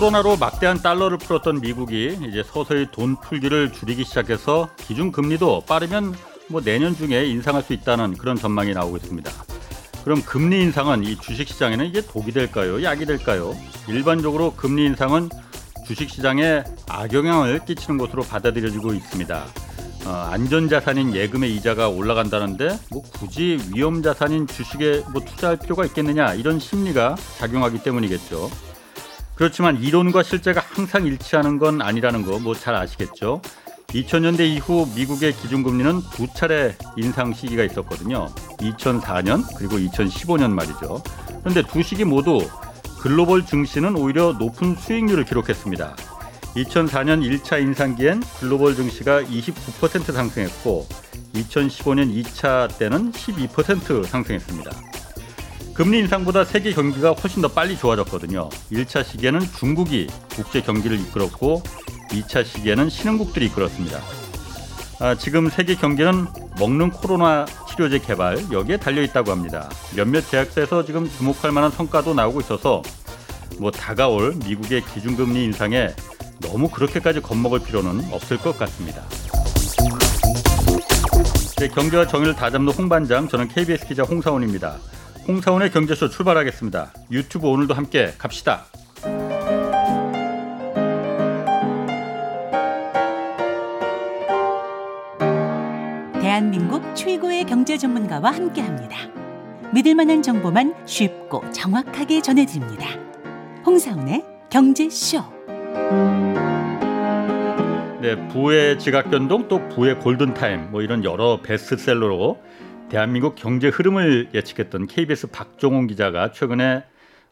코로나로 막대한 달러를 풀었던 미국이 이제 서서히 돈 풀기를 줄이기 시작해서 기준 금리도 빠르면 뭐 내년 중에 인상할 수 있다는 그런 전망이 나오고 있습니다. 그럼 금리 인상은 이 주식 시장에는 이게 독이 될까요? 약이 될까요? 일반적으로 금리 인상은 주식 시장에 악영향을 끼치는 것으로 받아들여지고 있습니다. 어, 안전자산인 예금의 이자가 올라간다는데 뭐 굳이 위험자산인 주식에 뭐 투자할 필요가 있겠느냐 이런 심리가 작용하기 때문이겠죠. 그렇지만 이론과 실제가 항상 일치하는 건 아니라는 거 뭐 잘 아시겠죠. 2000년대 이후 미국의 기준금리는 두 차례 인상 시기가 있었거든요. 2004년 그리고 2015년 말이죠. 그런데 두 시기 모두 글로벌 증시는 오히려 높은 수익률을 기록했습니다. 2004년 1차 인상기엔 글로벌 증시가 29% 상승했고 2015년 2차 때는 12% 상승했습니다. 금리 인상보다 세계 경기가 훨씬 더 빨리 좋아졌거든요. 1차 시기에는 중국이 국제 경기를 이끌었고 2차 시기에는 신흥국들이 이끌었습니다. 아, 지금 세계 경기는 먹는 코로나 치료제 개발 여기에 달려 있다고 합니다. 몇몇 제약사에서 지금 주목할 만한 성과도 나오고 있어서 뭐 다가올 미국의 기준금리 인상에 너무 그렇게까지 겁먹을 필요는 없을 것 같습니다. 네, 경제와 정의를 다잡는 홍반장 저는 KBS 기자 홍사원입니다. 홍사원의 경제쇼 출발하겠습니다. 유튜브 오늘도 함께 갑시다. 대한민국 최고의 경제 전문가와 함께합니다. 믿을 만한 정보만 쉽고 정확하게 전해드립니다. 홍사원의 경제쇼. 네, 부의 지각변동 또 부의 골든타임 뭐 이런 여러 베스트셀러로 대한민국 경제 흐름을 예측했던 KBS 박종훈 기자가 최근에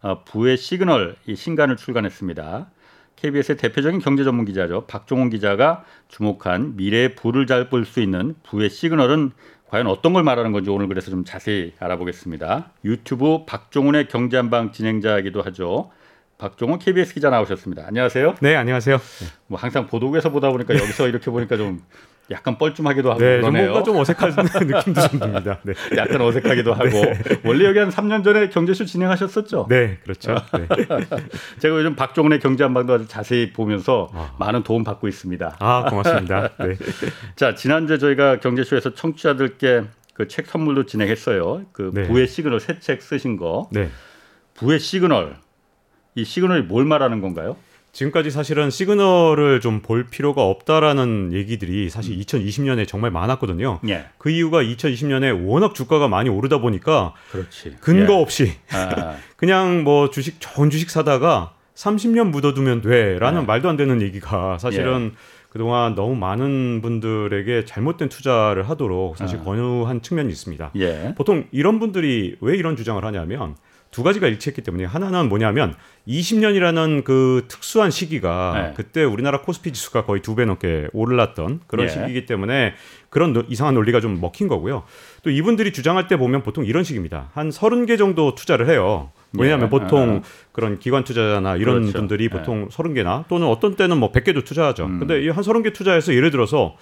어, 부의 시그널 이 신간을 출간했습니다. KBS의 대표적인 경제 전문 기자죠. 박종훈 기자가 주목한 미래의 부를 잘 볼 수 있는 부의 시그널은 과연 어떤 걸 말하는 건지 오늘 그래서 좀 자세히 알아보겠습니다. 유튜브 박종훈의 경제한방 진행자이기도 하죠. 박종훈 KBS 기자 나오셨습니다. 안녕하세요. 네, 안녕하세요. 뭐 항상 보도국에서 보다 보니까 여기서 이렇게 보니까 좀 약간 뻘쭘하기도 하고 네, 그러네요. 뭔가 좀 어색한 느낌도 좀 듭니다. 네. 약간 어색하기도 하고 원래 여기 한 3년 전에 경제쇼 진행하셨었죠? 네, 그렇죠. 네. 제가 요즘 박종훈의 경제 한방도 아주 자세히 보면서 아. 많은 도움 받고 있습니다. 아, 고맙습니다. 네. 자 지난주에 저희가 경제쇼에서 청취자들께 그 책 선물도 진행했어요. 그 네. 부의 시그널 새 책 쓰신 거 네. 부의 시그널 이 시그널이 뭘 말하는 건가요? 지금까지 사실은 시그널을 좀 볼 필요가 없다라는 얘기들이 사실 음. 2020년에 정말 많았거든요. 예, 그 이유가 2020년에 워낙 주가가 많이 오르다 보니까 그렇지. 근거 예. 없이 아, 그냥 뭐 주식 좋은 주식 사다가 30년 묻어두면 돼라는 네. 말도 안 되는 얘기가 사실은 그동안 너무 많은 분들에게 잘못된 투자를 하도록 사실 아. 권유한 측면이 있습니다. 예, 보통 이런 분들이 왜 이런 주장을 하냐면 두 가지가 일치했기 때문에 하나는 뭐냐면 20년이라는 그 특수한 시기가 네. 그때 우리나라 코스피 지수가 거의 두 배 넘게 올랐던 그런 예. 시기이기 때문에 그런 노- 이상한 논리가 좀 먹힌 거고요. 또 이분들이 주장할 때 보면 보통 이런 식입니다. 한 30개 정도 투자를 해요. 왜냐하면 예. 보통 아. 그런 기관 투자자나 이런 그렇죠. 분들이 예. 보통 30개나 또는 어떤 때는 뭐 100개도 투자하죠. 음. 근데 이 한 30개 투자해서 예를 들어서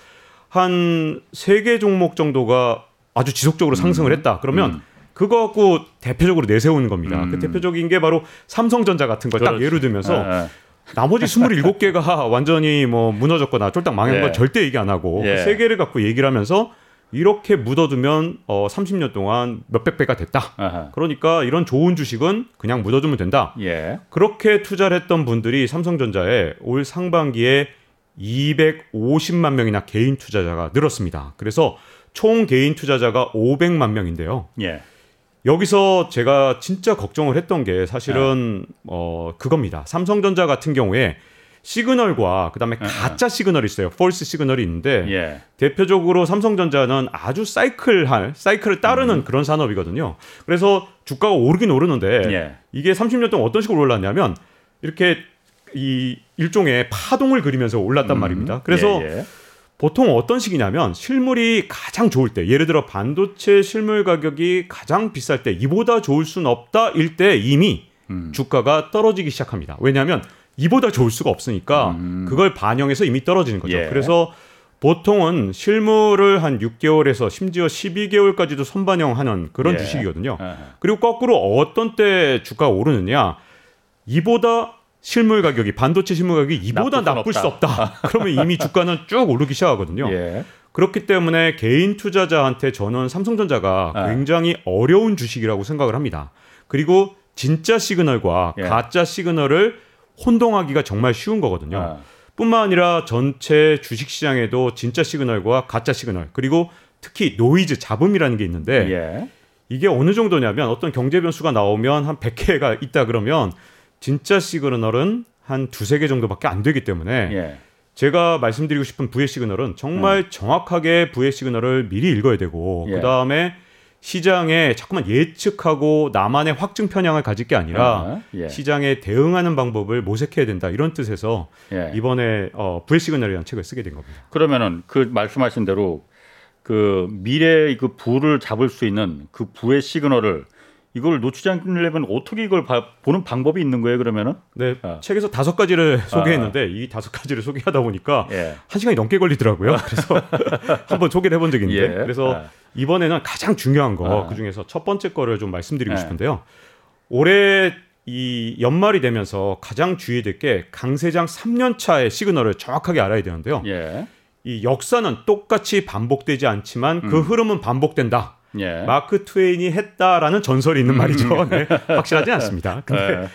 한 3개 종목 정도가 아주 지속적으로 상승을 했다. 그러면 음. 그거 갖고 대표적으로 내세우는 겁니다. 음. 그 대표적인 게 바로 삼성전자 같은 걸 딱. 예를 들면서 아, 아. 나머지 27개가 완전히 뭐 무너졌거나 쫄딱 망한 예. 건 절대 얘기 안 하고 예. 그세 개를 갖고 얘기를 하면서 이렇게 묻어두면 어 30년 동안 몇백 배가 됐다. 아하. 그러니까 이런 좋은 주식은 그냥 묻어두면 된다. 예, 그렇게 투자를 했던 분들이 삼성전자에 올 상반기에 250만 명이나 개인 투자자가 늘었습니다. 그래서 총 개인 투자자가 500만 명인데요. 예, 여기서 제가 진짜 걱정을 했던 게 사실은 네. 어 그겁니다. 삼성전자 같은 경우에 시그널과 그다음에 네, 가짜 시그널이 있어요. false signal이 있는데 예, 대표적으로 삼성전자는 아주 cyclical 사이클을 따르는 그런 산업이거든요. 그래서 주가가 오르긴 오르는데 음. 예. 이게 30년 동안 어떤 식으로 올랐냐면 이렇게 이 일종의 파동을 그리면서 올랐단 음, 말입니다. 그래서 예, 예. 보통 어떤 식이냐면 실물이 가장 좋을 때 예를 들어 반도체 실물 가격이 가장 비쌀 때 이보다 좋을 순 없다 일 때 이미 음. 주가가 떨어지기 시작합니다. 왜냐하면 이보다 좋을 수가 없으니까 음. 그걸 반영해서 이미 떨어지는 거죠. 예. 그래서 보통은 실물을 한 6개월에서 심지어 12개월까지도 선반영하는 그런 예. 주식이거든요. 아하. 그리고 거꾸로 어떤 때 주가가 오르느냐 이보다 실물 가격이 반도체 실물 가격이 이보다 나쁠 순수 없다. 그러면 이미 주가는 쭉 오르기 시작하거든요. 예. 그렇기 때문에 개인 투자자한테 저는 삼성전자가 아. 굉장히 어려운 주식이라고 생각을 합니다. 그리고 진짜 시그널과 예. 가짜 시그널을 혼동하기가 정말 쉬운 거거든요. 아, 뿐만 아니라 전체 주식 시장에도 진짜 시그널과 가짜 시그널 그리고 특히 노이즈 잡음이라는 게 있는데 예. 이게 어느 정도냐면 어떤 경제 변수가 나오면 한 100개가 있다 그러면 진짜 시그널은 한 두세 개 정도밖에 안 되기 때문에 예. 제가 말씀드리고 싶은 부의 시그널은 정말 정확하게 부의 시그널을 미리 읽어야 되고 예. 그다음에 시장에 자꾸만 예측하고 나만의 확증 편향을 가질 게 아니라 아, 예. 시장에 대응하는 방법을 모색해야 된다 이런 뜻에서 예. 이번에 어, 부의 시그널이라는 책을 쓰게 된 겁니다. 그러면은 그 말씀하신 대로 그 미래의 그 부를 잡을 수 있는 그 부의 시그널을 이걸 놓치지 않으려면 어떻게 이걸 봐- 보는 방법이 있는 거예요 그러면은? 네, 아. 책에서 다섯 가지를 소개했는데 이 다섯 가지를 소개하다 보니까 예. 한 시간이 넘게 걸리더라고요. 그래서 한번 소개를 해본 적이 있는데 예. 그래서 아. 이번에는 가장 중요한 거 아. 그 중에서 첫 번째 거를 좀 말씀드리고 예. 싶은데요. 올해 이 연말이 되면서 가장 주의될 게 강세장 3년 차의 시그널을 정확하게 알아야 되는데요. 예. 이 역사는 똑같이 반복되지 않지만 그 음. 흐름은 반복된다. 예. 마크 트웨인이 했다라는 전설이 있는 말이죠. 네, 확실하지 않습니다. 근데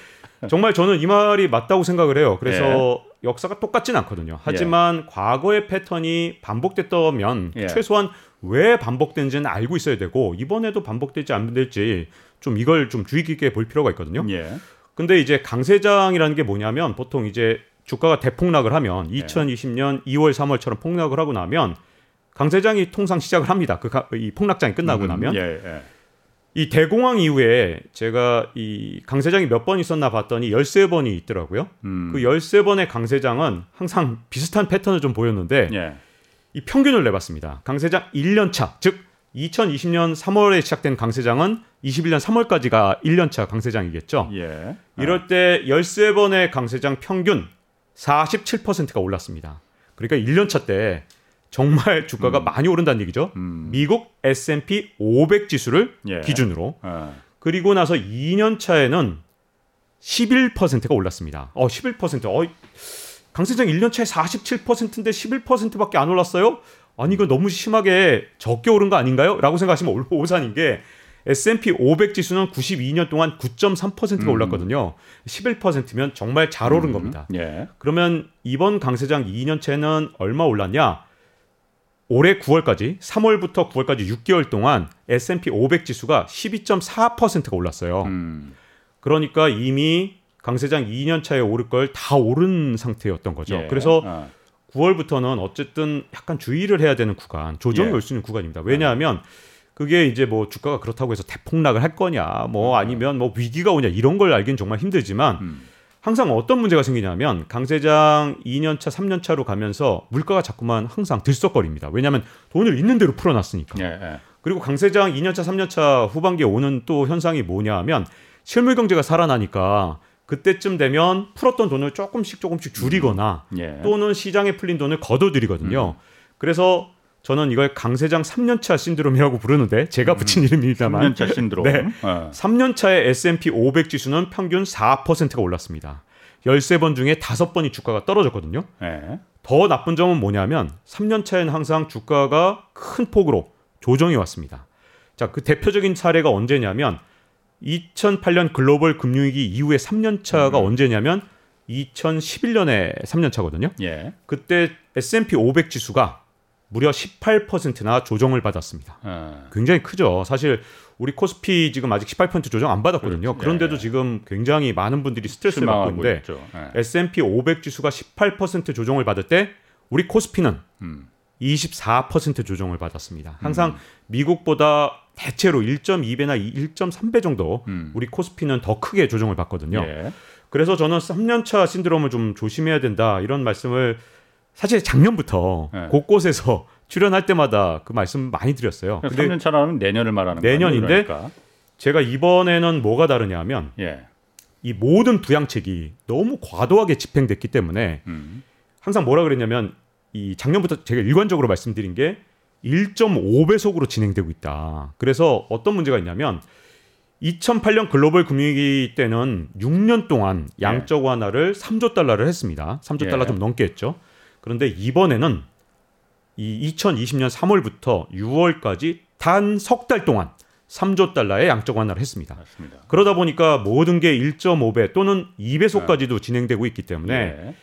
예. 정말 저는 이 말이 맞다고 생각을 해요. 그래서 역사가 똑같진 않거든요. 하지만 과거의 패턴이 반복됐다면 예. 최소한 왜 반복된지는 알고 있어야 되고 이번에도 반복되지 않을지 좀 이걸 좀 주의 깊게 볼 필요가 있거든요. 예. 근데 이제 강세장이라는 게 뭐냐면 보통 이제 주가가 대폭락을 하면 예. 2020년 2월 3월처럼 폭락을 하고 나면 강세장이 통상 시작을 합니다. 그 이 폭락장이 끝나고 음, 나면 예. 예. 이 대공황 이후에 제가 이 강세장이 몇 번 있었나 봤더니 13번이 있더라고요. 음. 그 13번의 강세장은 항상 비슷한 패턴을 좀 보였는데 예. 이 평균을 내봤습니다. 강세장 1년 차, 즉 2020년 3월에 시작된 강세장은 21년 3월까지가 1년 차 강세장이겠죠. 예. 이럴 때 13번의 강세장 평균 47%가 올랐습니다. 그러니까 1년 차 때 정말 주가가 많이 오른다는 얘기죠. 음. 미국 S&P 500 지수를 예. 기준으로 어. 그리고 나서 2년 차에는 11%가 올랐습니다. 어, 11%. 어, 강세장 1년 차에 47%인데 11%밖에 안 올랐어요? 아니 이거 너무 심하게 적게 오른 거 아닌가요? 라고 생각하시면 올- 오산인 게 S&P 500 지수는 92년 동안 9.3%가 음. 올랐거든요. 11%면 정말 잘 오른 겁니다. 예. 그러면 이번 강세장 2년째는 얼마 올랐냐? 올해 9월까지 3월부터 9월까지 6개월 동안 S&P 500 지수가 12.4%가 올랐어요. 음. 그러니까 이미 강세장 2년 차에 오를 걸 다 오른 상태였던 거죠. 예. 그래서 어. 9월부터는 어쨌든 약간 주의를 해야 되는 구간, 조정이 예. 올수 있는 구간입니다. 왜냐하면 그게 이제 뭐 주가가 그렇다고 해서 대폭락을 할 거냐, 뭐 아니면 뭐 위기가 오냐 이런 걸 알기는 정말 힘들지만 음. 항상 어떤 문제가 생기냐면 강세장 2년차, 3년차로 가면서 물가가 자꾸만 항상 들썩거립니다. 왜냐하면 돈을 있는 대로 풀어놨으니까. 예. 예. 그리고 강세장 2년차, 3년차 후반기에 오는 또 현상이 뭐냐 하면 실물 경제가 살아나니까 그때쯤 되면 풀었던 돈을 조금씩 조금씩 줄이거나 예. 또는 시장에 풀린 돈을 거둬들이거든요. 그래서 저는 이걸 강세장 3년차 신드롬이라고 부르는데 제가 붙인 이름입니다만 3년차 신드롬. 네. 어. 3년차의 S&P 500 지수는 평균 4%가 올랐습니다. 13번 중에 5번이 주가가 떨어졌거든요. 예. 더 나쁜 점은 뭐냐면 3년차에는 항상 주가가 큰 폭으로 조정이 왔습니다. 자, 그 대표적인 사례가 언제냐면 2008년 글로벌 금융위기 이후에 3년차가 언제냐면 2011년에 3년차거든요. 예. 그때 S&P 500 지수가 무려 18%나 조정을 받았습니다. 어. 굉장히 크죠. 사실 우리 코스피 지금 아직 18% 조정 안 받았거든요. 그렇지. 그런데도 예. 지금 굉장히 많은 분들이 스트레스를 받고 있는데. 예. S&P 500 지수가 18% 조정을 받을 때 우리 코스피는 음. 24% 조정을 받았습니다. 항상 미국보다 대체로 1.2배나 1.3배 정도 음. 우리 코스피는 더 크게 조정을 받거든요. 예. 그래서 저는 3년차 신드롬을 좀 조심해야 된다 이런 말씀을 사실 작년부터 네. 곳곳에서 출연할 때마다 그 말씀 많이 드렸어요. 근데 3년 차라는 내년을 말하는 거예요. 내년인데? 그러니까. 제가 이번에는 뭐가 다르냐면 예. 이 모든 부양책이 너무 과도하게 집행됐기 때문에 음. 항상 뭐라 그랬냐면 이 작년부터 제가 일관적으로 말씀드린 게 1.5배속으로 진행되고 있다. 그래서 어떤 문제가 있냐면 2008년 글로벌 금융위기 때는 6년 동안 예. 양적 완화를 3조 달러를 했습니다. 3조 예. 달러 좀 넘게 했죠. 그런데 이번에는 이 2020년 3월부터 6월까지 단 석 달 동안 3조 달러의 양적 완화를 했습니다. 맞습니다. 그러다 보니까 모든 게 1.5배 또는 2배속까지도 진행되고 있기 때문에 예.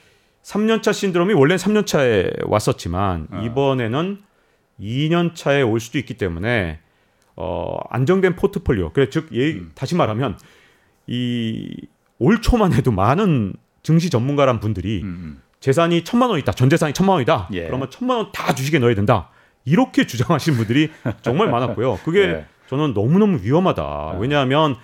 3년차 신드롬이 원래 3년차에 왔었지만 어. 이번에는 2년차에 올 수도 있기 때문에 어, 안정된 포트폴리오. 그래 즉 예, 음. 다시 말하면 이 올 초만 해도 많은 증시 전문가란 분들이 음, 음. 재산이 천만 원 있다. 전 재산이 천만 원이다. 예. 그러면 천만 원 다 주식에 넣어야 된다. 이렇게 주장하시는 분들이 정말 많았고요. 그게 예. 저는 너무너무 위험하다. 왜냐하면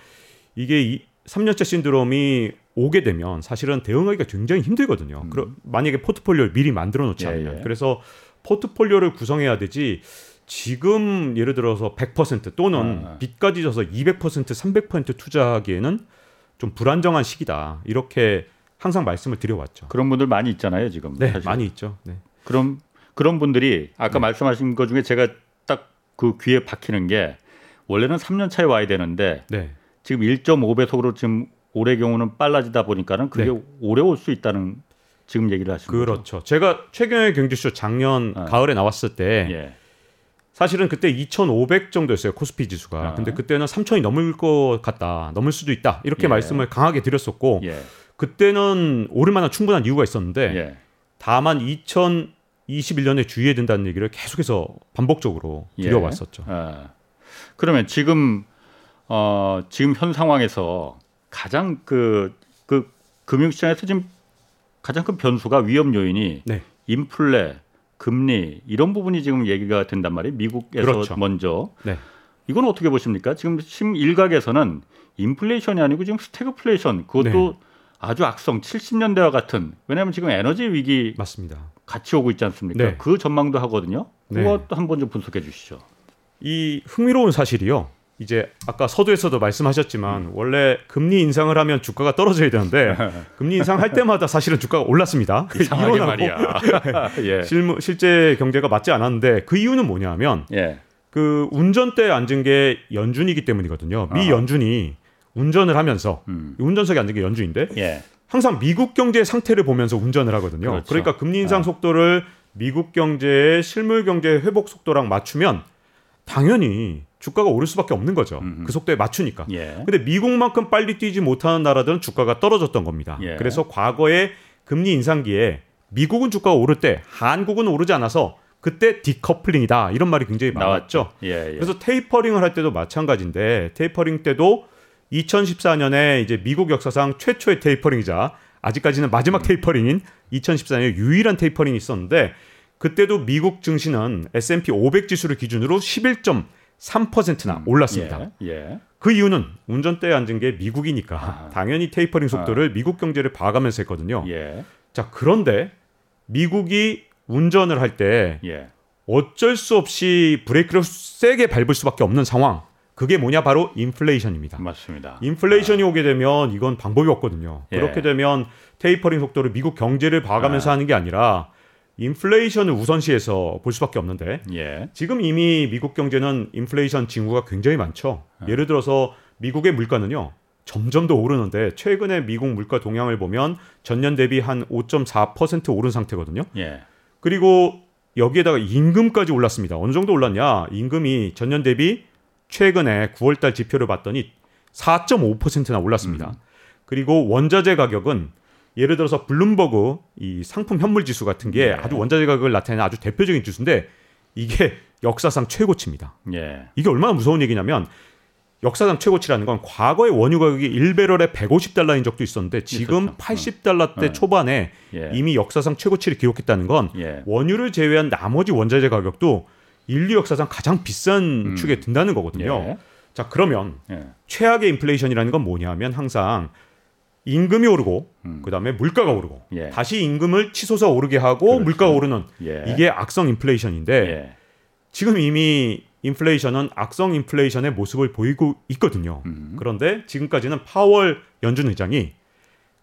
이게 이 3년차 신드롬이 오게 되면 사실은 대응하기가 굉장히 힘들거든요. 그러, 만약에 포트폴리오를 미리 만들어 놓지 음. 예, 않으면. 예. 그래서 포트폴리오를 구성해야 되지 지금 예를 들어서 100% 또는 아. 빚까지 져서 200% 300% 투자하기에는 좀 불안정한 시기다. 이렇게 항상 말씀을 드려왔죠. 그런 분들 많이 있잖아요 지금. 네, 사실. 많이 있죠. 네. 그럼 그런 분들이 아까 말씀하신 것 중에 제가 딱 그 귀에 박히는 게 원래는 3년 차에 와야 되는데 네. 지금 1.5배속으로 지금 올해 경우는 빨라지다 보니까는 그게 네. 오래 올 수 있다는 지금 얘기를 하시는 거죠. 그렇죠. 제가 최경의 경제쇼 작년 아. 가을에 나왔을 때 예. 사실은 그때 2,500 정도였어요 코스피 지수가. 아. 근데 그때는 3,000이 넘을 것 같다, 넘을 수도 있다 이렇게 예. 말씀을 강하게 드렸었고 예. 그때는 오를 만한 충분한 이유가 있었는데 예. 다만 2021년에 주의해야 된다는 얘기를 계속해서 반복적으로 예. 드려왔었죠. 아. 그러면 지금 어 지금 현 상황에서 가장 그, 그 금융시장에서 지금 가장 큰 변수가 위험 요인이 네. 인플레, 금리 이런 부분이 지금 얘기가 된단 말이에요. 미국에서 그렇죠. 먼저. 네. 이건 어떻게 보십니까? 지금 심 일각에서는 인플레이션이 아니고 지금 스태그플레이션 그것도 네. 아주 악성 70년대와 같은 왜냐하면 지금 에너지 위기 맞습니다. 같이 오고 있지 않습니까? 네. 그 전망도 하거든요. 네. 그것도 한번 좀 분석해 주시죠. 이 흥미로운 사실이요. 이제 아까 서두에서도 말씀하셨지만 음. 원래 금리 인상을 하면 주가가 떨어져야 되는데 금리 인상할 때마다 사실은 주가가 올랐습니다. 이상하게 말이야. 예. 실무, 실제 경제가 맞지 않았는데 그 이유는 뭐냐면 예. 그 운전대에 앉은 게 연준이기 때문이거든요. 미 아하. 연준이 운전을 하면서 음. 운전석에 앉은 게 연준인데 예. 항상 미국 경제의 상태를 보면서 운전을 하거든요. 그렇죠. 그러니까 금리 인상 아. 속도를 미국 경제의 실물 경제 회복 속도랑 맞추면 당연히 주가가 오를 수밖에 없는 거죠. 음흠. 그 속도에 맞추니까. 예. 근데 미국만큼 빨리 뛰지 못하는 나라들은 주가가 떨어졌던 겁니다. 예. 그래서 과거에 금리 인상기에 미국은 주가가 오를 때 한국은 오르지 않아서 그때 디커플링이다 이런 말이 굉장히 많았죠. 예. 예. 그래서 테이퍼링을 할 때도 마찬가지인데 테이퍼링 때도 2014년에 이제 미국 역사상 최초의 테이퍼링이자 아직까지는 마지막 테이퍼링인 2014년에 유일한 테이퍼링이 있었는데 그때도 미국 증시는 S&P 500 지수를 기준으로 11.3%나 올랐습니다. 예. 예. 그 이유는 운전대에 앉은 게 미국이니까 아. 당연히 테이퍼링 속도를 미국 경제를 봐가면서 했거든요. 예. 자 그런데 미국이 운전을 할때 예. 어쩔 수 없이 브레이크를 세게 밟을 수밖에 없는 상황. 그게 뭐냐 바로 인플레이션입니다. 맞습니다. 인플레이션이 오게 되면 이건 방법이 없거든요. 예. 그렇게 되면 테이퍼링 속도를 미국 경제를 봐가면서 아. 하는 게 아니라 인플레이션을 우선시해서 볼 수밖에 없는데 예. 지금 이미 미국 경제는 인플레이션 징후가 굉장히 많죠. 아. 예를 들어서 미국의 물가는요. 점점 더 오르는데 최근에 미국 물가 동향을 보면 전년 대비 한 5.4% 오른 상태거든요. 예. 그리고 여기에다가 임금까지 올랐습니다. 어느 정도 올랐냐? 임금이 전년 대비 최근에 9월달 지표를 봤더니 4.5%나 올랐습니다. 그리고 원자재 가격은 예를 들어서 블룸버그 이 상품 현물 지수 같은 게 네. 아주 원자재 가격을 나타내는 아주 대표적인 지수인데 이게 역사상 최고치입니다. 예. 이게 얼마나 무서운 얘기냐면 역사상 최고치라는 건 과거의 원유 가격이 1배럴에 150달러인 적도 있었는데 지금 있었죠. 80달러대 네. 초반에 예. 이미 역사상 최고치를 기록했다는 건 예. 원유를 제외한 나머지 원자재 가격도 인류 역사상 가장 비싼 음. 축에 든다는 거거든요. 예. 자 그러면 예. 최악의 인플레이션이라는 건 뭐냐면 항상 임금이 오르고 음. 그다음에 물가가 오르고 예. 다시 임금을 치솟아 오르게 하고 그렇죠. 물가가 오르는 예. 이게 악성 인플레이션인데 예. 지금 이미 인플레이션은 악성 인플레이션의 모습을 보이고 있거든요. 음. 그런데 지금까지는 파월 연준 의장이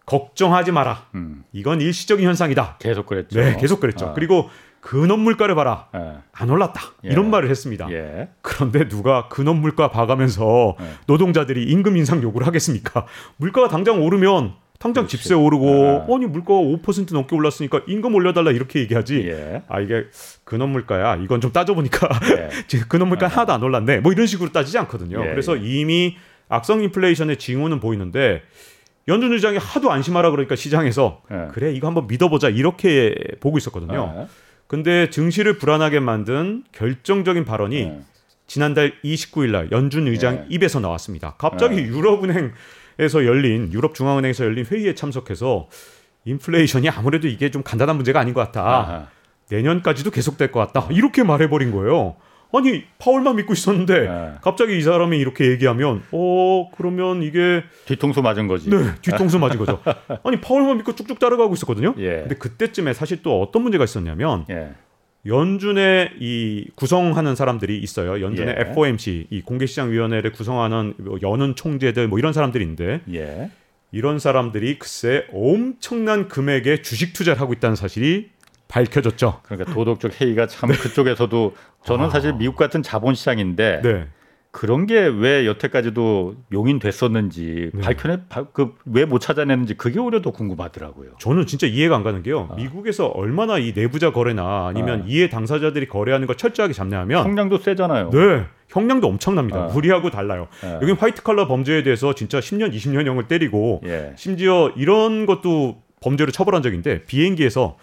걱정하지 마라. 음. 이건 일시적인 현상이다. 계속 그랬죠. 네, 계속 그랬죠. 아. 그리고 근원 물가를 봐라. 예. 안 올랐다. 예. 이런 말을 했습니다. 예. 그런데 누가 근원 물가 봐가면서 예. 노동자들이 임금 인상 요구를 하겠습니까? 물가가 당장 오르면 당장 그렇지. 집세 오르고 예. 아니 물가가 5% 넘게 올랐으니까 임금 올려달라 이렇게 얘기하지. 예. 아 이게 근원 물가야. 이건 좀 따져보니까 예. 지금 근원 물가 하나도 안 올랐네. 뭐 이런 식으로 따지지 않거든요. 예, 그래서 예. 이미 악성 인플레이션의 징후는 보이는데 연준 의장이 하도 안심하라 그러니까 시장에서 예. 그래 이거 한번 믿어보자 이렇게 보고 있었거든요. 예. 근데 증시를 불안하게 만든 결정적인 발언이 예. 지난달 29일 날 연준 의장 예. 입에서 나왔습니다. 갑자기 유럽은행에서 열린 유럽 중앙은행에서 열린 회의에 참석해서 인플레이션이 아무래도 이게 좀 간단한 문제가 아닌 것 같다. 아하. 내년까지도 계속될 것 같다. 이렇게 말해버린 거예요. 아니 파월만 믿고 있었는데 예. 갑자기 이 사람이 이렇게 얘기하면 어 그러면 이게 뒤통수 맞은 거지. 네 뒤통수 맞은 거죠. 아니 파월만 믿고 쭉쭉 따라가고 있었거든요. 예. 근데 그때쯤에 사실 또 어떤 문제가 있었냐면 예. 연준의 이 구성하는 사람들이 있어요. 연준의 예. FOMC 이 공개시장위원회를 구성하는 뭐 연은 총재들 뭐 이런 사람들이 있는데 예. 이런 사람들이 글쎄 엄청난 금액의 주식 투자를 하고 있다는 사실이 밝혀졌죠. 그러니까 도덕적 해이가 참 그쪽에서도 저는 아. 사실 미국 같은 자본 시장인데 네. 그런 게 왜 여태까지도 용인됐었는지 네. 밝혀내 그왜 못 찾아내는지 그게 오히려 더 궁금하더라고요. 저는 진짜 이해가 안 가는 게요. 아. 미국에서 얼마나 이 내부자 거래나 아니면 아. 이해 당사자들이 거래하는 걸 철저하게 잡냐면 성량도 세잖아요. 네. 형량도 엄청납니다. 아. 우리하고 달라요. 예. 여긴 화이트 칼라 범죄에 대해서 진짜 10년, 20년형을 때리고 예. 심지어 이런 것도 범죄로 처벌한 적인데 비행기에서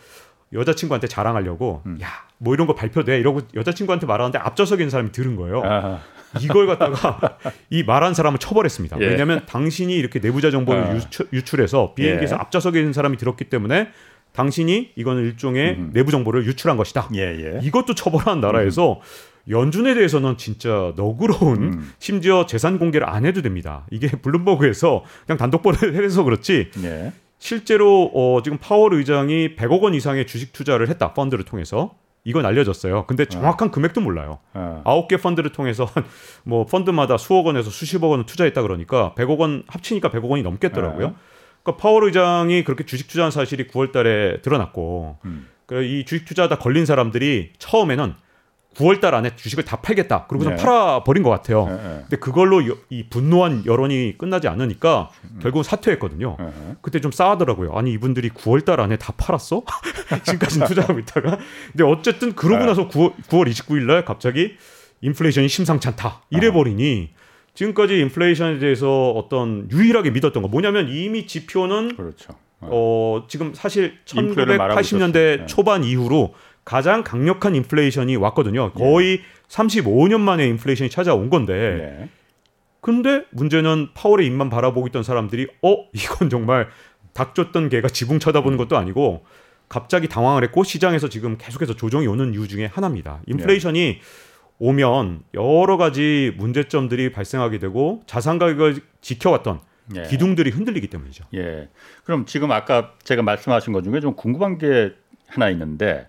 여자친구한테 자랑하려고 음. 야뭐 이런 거 발표돼 이러고 여자친구한테 말하는데 앞좌석에 있는 사람이 들은 거예요. 아하. 이걸 갖다가 이 말한 사람을 처벌했습니다. 예. 왜냐하면 당신이 이렇게 내부자 정보를 아. 유출, 유출해서 비행기에서 예. 앞좌석에 있는 사람이 들었기 때문에 당신이 이거는 일종의 음. 내부 정보를 유출한 것이다. 예, 예. 이것도 처벌한 나라에서 연준에 대해서는 진짜 너그러운 음. 심지어 재산 공개를 안 해도 됩니다. 이게 블룸버그에서 그냥 단독보를 해서 그렇지 예. 실제로 어, 지금 파월 의장이 100억 원 이상의 주식 투자를 했다 펀드를 통해서 이건 알려졌어요. 근데 정확한 금액도 몰라요. 아. 아홉 개 펀드를 통해서 뭐 펀드마다 수억 원에서 수십억 원을 투자했다 그러니까 100억 원 합치니까 100억 원이 넘겠더라고요. 네. 그러니까 파월 의장이 그렇게 주식 투자한 사실이 9월 달에 드러났고 음. 그이 주식 투자하다 걸린 사람들이 처음에는 9월달 안에 주식을 다 팔겠다. 그러고서 네. 팔아 버린 것 같아요. 예, 예. 근데 그걸로 여- 이 분노한 여론이 끝나지 않으니까 결국 사퇴했거든요. 예, 예. 그때 좀 싸하더라고요. 아니 이분들이 9월달 안에 다 팔았어? 지금까지는 투자하고 있다가. 근데 어쨌든 그러고 네. 나서 9월, 9월 29일 날 갑자기 인플레이션이 심상치 않다. 이래 버리니 지금까지 인플레이션에 대해서 어떤 유일하게 믿었던 거 뭐냐면 이미 지표는 그렇죠. 어. 어 지금 사실 인플레를 말하고 1980년대 있었어요. 네. 초반 이후로 가장 강력한 인플레이션이 왔거든요. 거의 35년 만에 인플레이션이 찾아온 건데 예. 근데 문제는 파월의 입만 바라보고 있던 사람들이 어 이건 정말 닥쳤던 개가 지붕 쳐다보는 것도 아니고 갑자기 당황을 했고 시장에서 지금 계속해서 조정이 오는 이유 중에 하나입니다. 인플레이션이 오면 여러 가지 문제점들이 발생하게 되고 자산 가격을 지켜왔던 예. 기둥들이 흔들리기 때문이죠. 예. 그럼 지금 아까 제가 말씀하신 것 중에 좀 궁금한 게 하나 있는데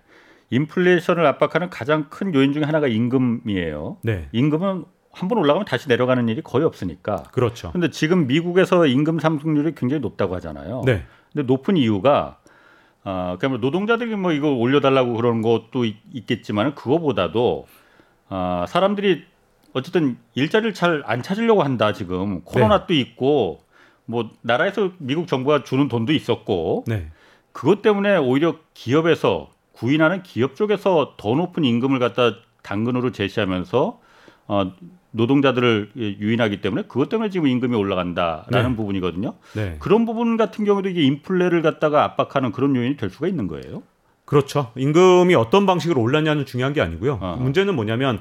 인플레이션을 압박하는 가장 큰 요인 중에 하나가 임금이에요. 네, 임금은 한 번 올라가면 다시 내려가는 일이 거의 없으니까. 그렇죠. 근데 지금 미국에서 임금 상승률이 굉장히 높다고 하잖아요. 네, 근데 높은 이유가 아, 그러니까 뭐 노동자들이 뭐 이거 올려달라고 그러는 것도 있- 있겠지만 그거보다도 아, 사람들이 어쨌든 일자리를 잘 안 찾으려고 한다 지금 코로나도 있고 뭐 나라에서 미국 정부가 주는 돈도 있었고 네, 그것 때문에 오히려 기업에서 구인하는 기업 쪽에서 더 높은 임금을 갖다 당근으로 제시하면서 어, 노동자들을 유인하기 때문에 그것 때문에 지금 임금이 올라간다라는 네. 부분이거든요. 네. 그런 부분 같은 경우도 이게 인플레를 갖다가 압박하는 그런 요인이 될 수가 있는 거예요. 그렇죠. 임금이 어떤 방식으로 올랐냐는 중요한 게 아니고요. 어. 문제는 뭐냐면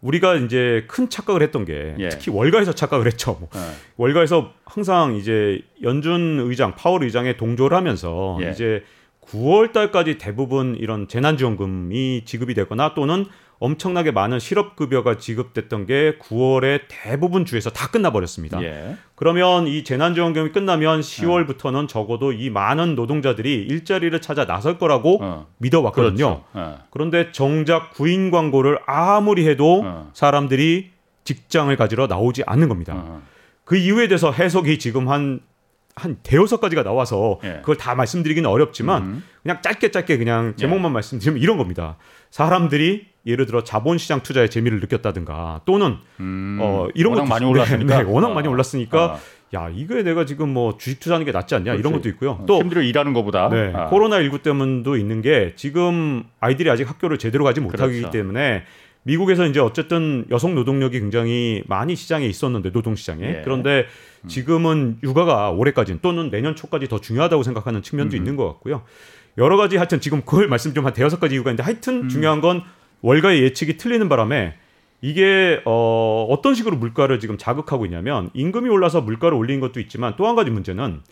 우리가 이제 큰 착각을 했던 게 예. 특히 월가에서 착각을 했죠. 뭐 예. 월가에서 항상 이제 연준 의장, 파월 의장에 동조를 하면서 예. 이제 9월 달까지 대부분 이런 재난지원금이 지급이 되거나 또는 엄청나게 많은 실업급여가 지급됐던 게 9월에 대부분 주에서 다 끝나버렸습니다. 예. 그러면 이 재난지원금이 끝나면 10월부터는 적어도 이 많은 노동자들이 일자리를 찾아 나설 거라고 어. 믿어왔거든요. 그렇죠. 어. 그런데 정작 구인 광고를 아무리 해도 어. 사람들이 직장을 가지러 나오지 않는 겁니다. 어. 그 이유에 대해서 해석이 지금 한 한 대여섯 가지가 나와서 예. 그걸 다 말씀드리기는 어렵지만 음. 그냥 짧게 짧게 그냥 제목만 말씀드리면 이런 겁니다. 사람들이 예를 들어 자본시장 투자에 재미를 느꼈다든가 또는 음, 어 이런 워낙 것도 많이 있- 올랐으니까. 네, 네, 워낙 아, 많이 올랐으니까 아. 야 이거에 내가 지금 뭐 주식 투자하는 게 낫지 않냐 이런 그렇지. 것도 있고요. 어, 또 힘들어 일하는 것보다 네, 아. 코로나 19 때문도 있는 게 지금 아이들이 아직 학교를 제대로 가지 못하기 그렇죠. 때문에 미국에서 이제 어쨌든 여성 노동력이 굉장히 많이 시장에 있었는데 노동 시장에 예. 그런데 지금은 육아가 올해까지는 또는 내년 초까지 더 중요하다고 생각하는 측면도 음. 있는 것 같고요. 여러 가지 하여튼 지금 그걸 말씀 좀 한 대여섯 가지 이유가 있는데 하여튼 음. 중요한 건 월가의 예측이 틀리는 바람에 이게 어, 어떤 식으로 물가를 지금 자극하고 있냐면 임금이 올라서 물가를 올리는 것도 있지만 또 한 가지 문제는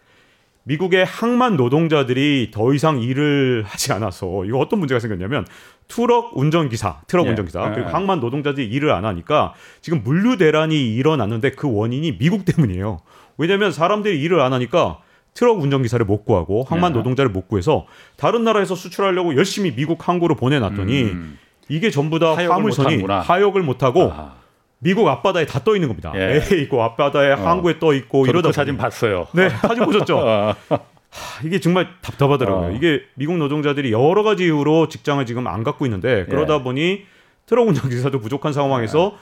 미국의 항만 노동자들이 더 이상 일을 하지 않아서 이거 어떤 문제가 생겼냐면 트럭 운전기사, 트럭 예. 운전기사 예, 그리고 예. 항만 노동자들이 일을 안 하니까 지금 물류 대란이 일어났는데 그 원인이 미국 때문이에요. 왜냐하면 사람들이 일을 안 하니까 트럭 운전기사를 못 구하고 항만 예. 노동자를 못 구해서 다른 나라에서 수출하려고 열심히 미국 항구로 보내놨더니 음. 이게 전부 다 화물선이. 하역을 못하고 아. 미국 앞바다에 다 떠 있는 겁니다. 예. 에 있고 앞바다에 어. 항구에 떠 있고 이러다 그 사진 봤어요. 네 사진 보셨죠? 아, 하, 이게 정말 답답하더라고요. 어. 이게 미국 노동자들이 여러 가지 이유로 직장을 지금 안 갖고 있는데 그러다 예. 보니 트럭 운전 기사도 부족한 상황에서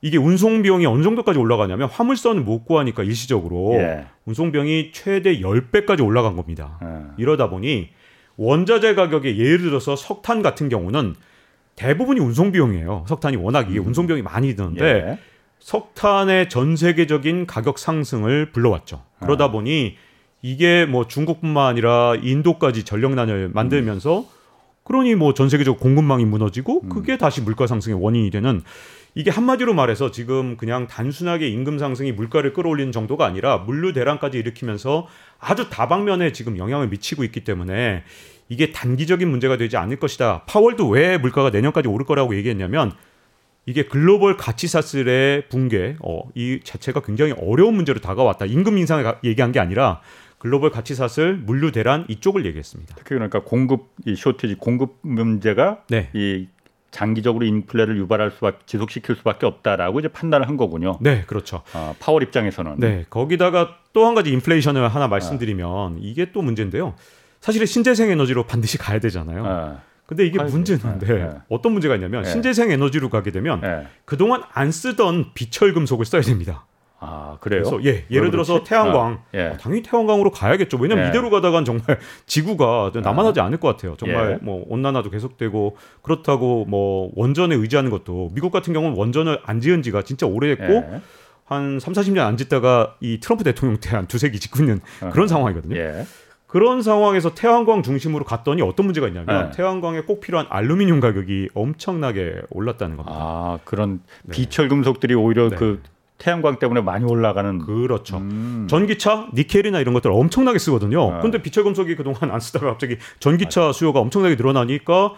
이게 운송 비용이 어느 정도까지 올라가냐면 화물선을 못 구하니까 일시적으로 예. 운송 비용이 최대 10배까지 올라간 겁니다. 아. 이러다 보니 원자재 가격에 예를 들어서 석탄 같은 경우는 대부분이 운송 비용이에요. 석탄이 워낙 이게 운송 비용이 많이 드는데 예. 석탄의 전 세계적인 가격 상승을 불러왔죠. 그러다 아. 보니 이게 뭐 중국뿐만 아니라 인도까지 전력난을 만들면서 그러니 뭐 전 세계적 공급망이 무너지고 그게 다시 물가 상승의 원인이 되는 이게 한마디로 말해서 지금 그냥 단순하게 임금 상승이 물가를 끌어올리는 정도가 아니라 물류 대란까지 일으키면서 아주 다방면에 지금 영향을 미치고 있기 때문에 이게 단기적인 문제가 되지 않을 것이다. 파월도 왜 물가가 내년까지 오를 거라고 얘기했냐면 이게 글로벌 가치 사슬의 붕괴, 어, 이 자체가 굉장히 어려운 문제로 다가왔다. 임금 인상을 가- 얘기한 게 아니라 글로벌 가치 사슬, 물류 대란 이쪽을 얘기했습니다. 특히 그러니까 공급 이 쇼티지 공급 문제가 네. 이 장기적으로 인플레를 유발할 수밖에 지속시킬 수밖에 없다라고 이제 판단을 한 거군요. 네, 그렇죠. 아, 파월 입장에서는 네, 거기다가 또 한 가지 인플레이션을 하나 말씀드리면 이게 또 문제인데요. 사실은 신재생 에너지로 반드시 가야 되잖아요. 아, 근데 이게 가야죠. 문제는 네, 네, 네. 어떤 문제가 있냐면 네. 신재생 에너지로 가게 되면 예. 그동안 안 쓰던 비철 금속을 써야 됩니다. 아 그래요? 그래서 예, 예를 왜 들어서 그렇지? 태양광 아, 예. 당연히 태양광으로 가야겠죠. 왜냐면 예. 이대로 가다간 정말 지구가 남아나지 않을 것 같아요. 정말 예. 뭐 온난화도 계속되고 그렇다고 뭐 원전에 의지하는 것도 미국 같은 경우는 원전을 안 지은 지가 진짜 오래됐고 예. 한 3, 40년 안 짓다가 이 트럼프 대통령 때 한 두세 기 짓고 있는 그런 상황이거든요. 예. 그런 상황에서 태양광 중심으로 갔더니 어떤 문제가 있냐면 네. 태양광에 꼭 필요한 알루미늄 가격이 엄청나게 올랐다는 겁니다. 아 그런 비철 금속들이 오히려 네. 그 태양광 때문에 많이 올라가는 그렇죠. 음. 전기차 니켈이나 이런 것들 엄청나게 쓰거든요. 아. 근데 비철 금속이 그동안 안 쓰다가 갑자기 전기차 수요가 엄청나게 늘어나니까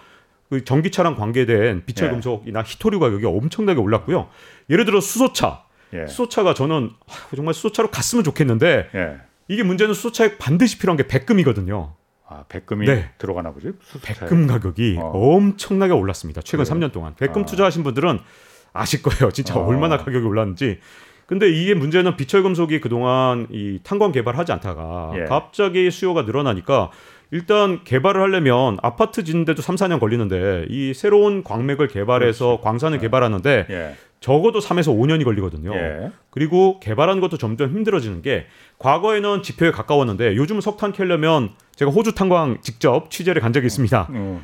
그 전기차랑 관계된 비철 예. 금속이나 히토류 가격이 엄청나게 올랐고요. 예를 들어 수소차. 예. 수소차가 저는 아, 정말 수소차로 갔으면 좋겠는데 예. 이게 문제는 수소차에 반드시 필요한 게 백금이거든요. 아 백금이 네. 들어가나 보지? 수소차에. 백금 가격이 어. 엄청나게 올랐습니다. 최근 그래요? 3년 동안. 백금 아. 투자하신 분들은 아실 거예요. 진짜 어. 얼마나 가격이 올랐는지. 근데 이게 문제는 비철 금속이 그동안 이 탄광 개발하지 않다가 예. 갑자기 수요가 늘어나니까 일단 개발을 하려면 아파트 짓는데도 3, 4년 걸리는데 이 새로운 광맥을 개발해서 광산을 개발하는데 예. 적어도 3에서 5년이 걸리거든요. 예. 그리고 개발하는 것도 점점 힘들어지는 게 과거에는 지표에 가까웠는데 요즘 석탄 캐려면 제가 호주 탄광 직접 취재를 간 적이 있습니다. 음.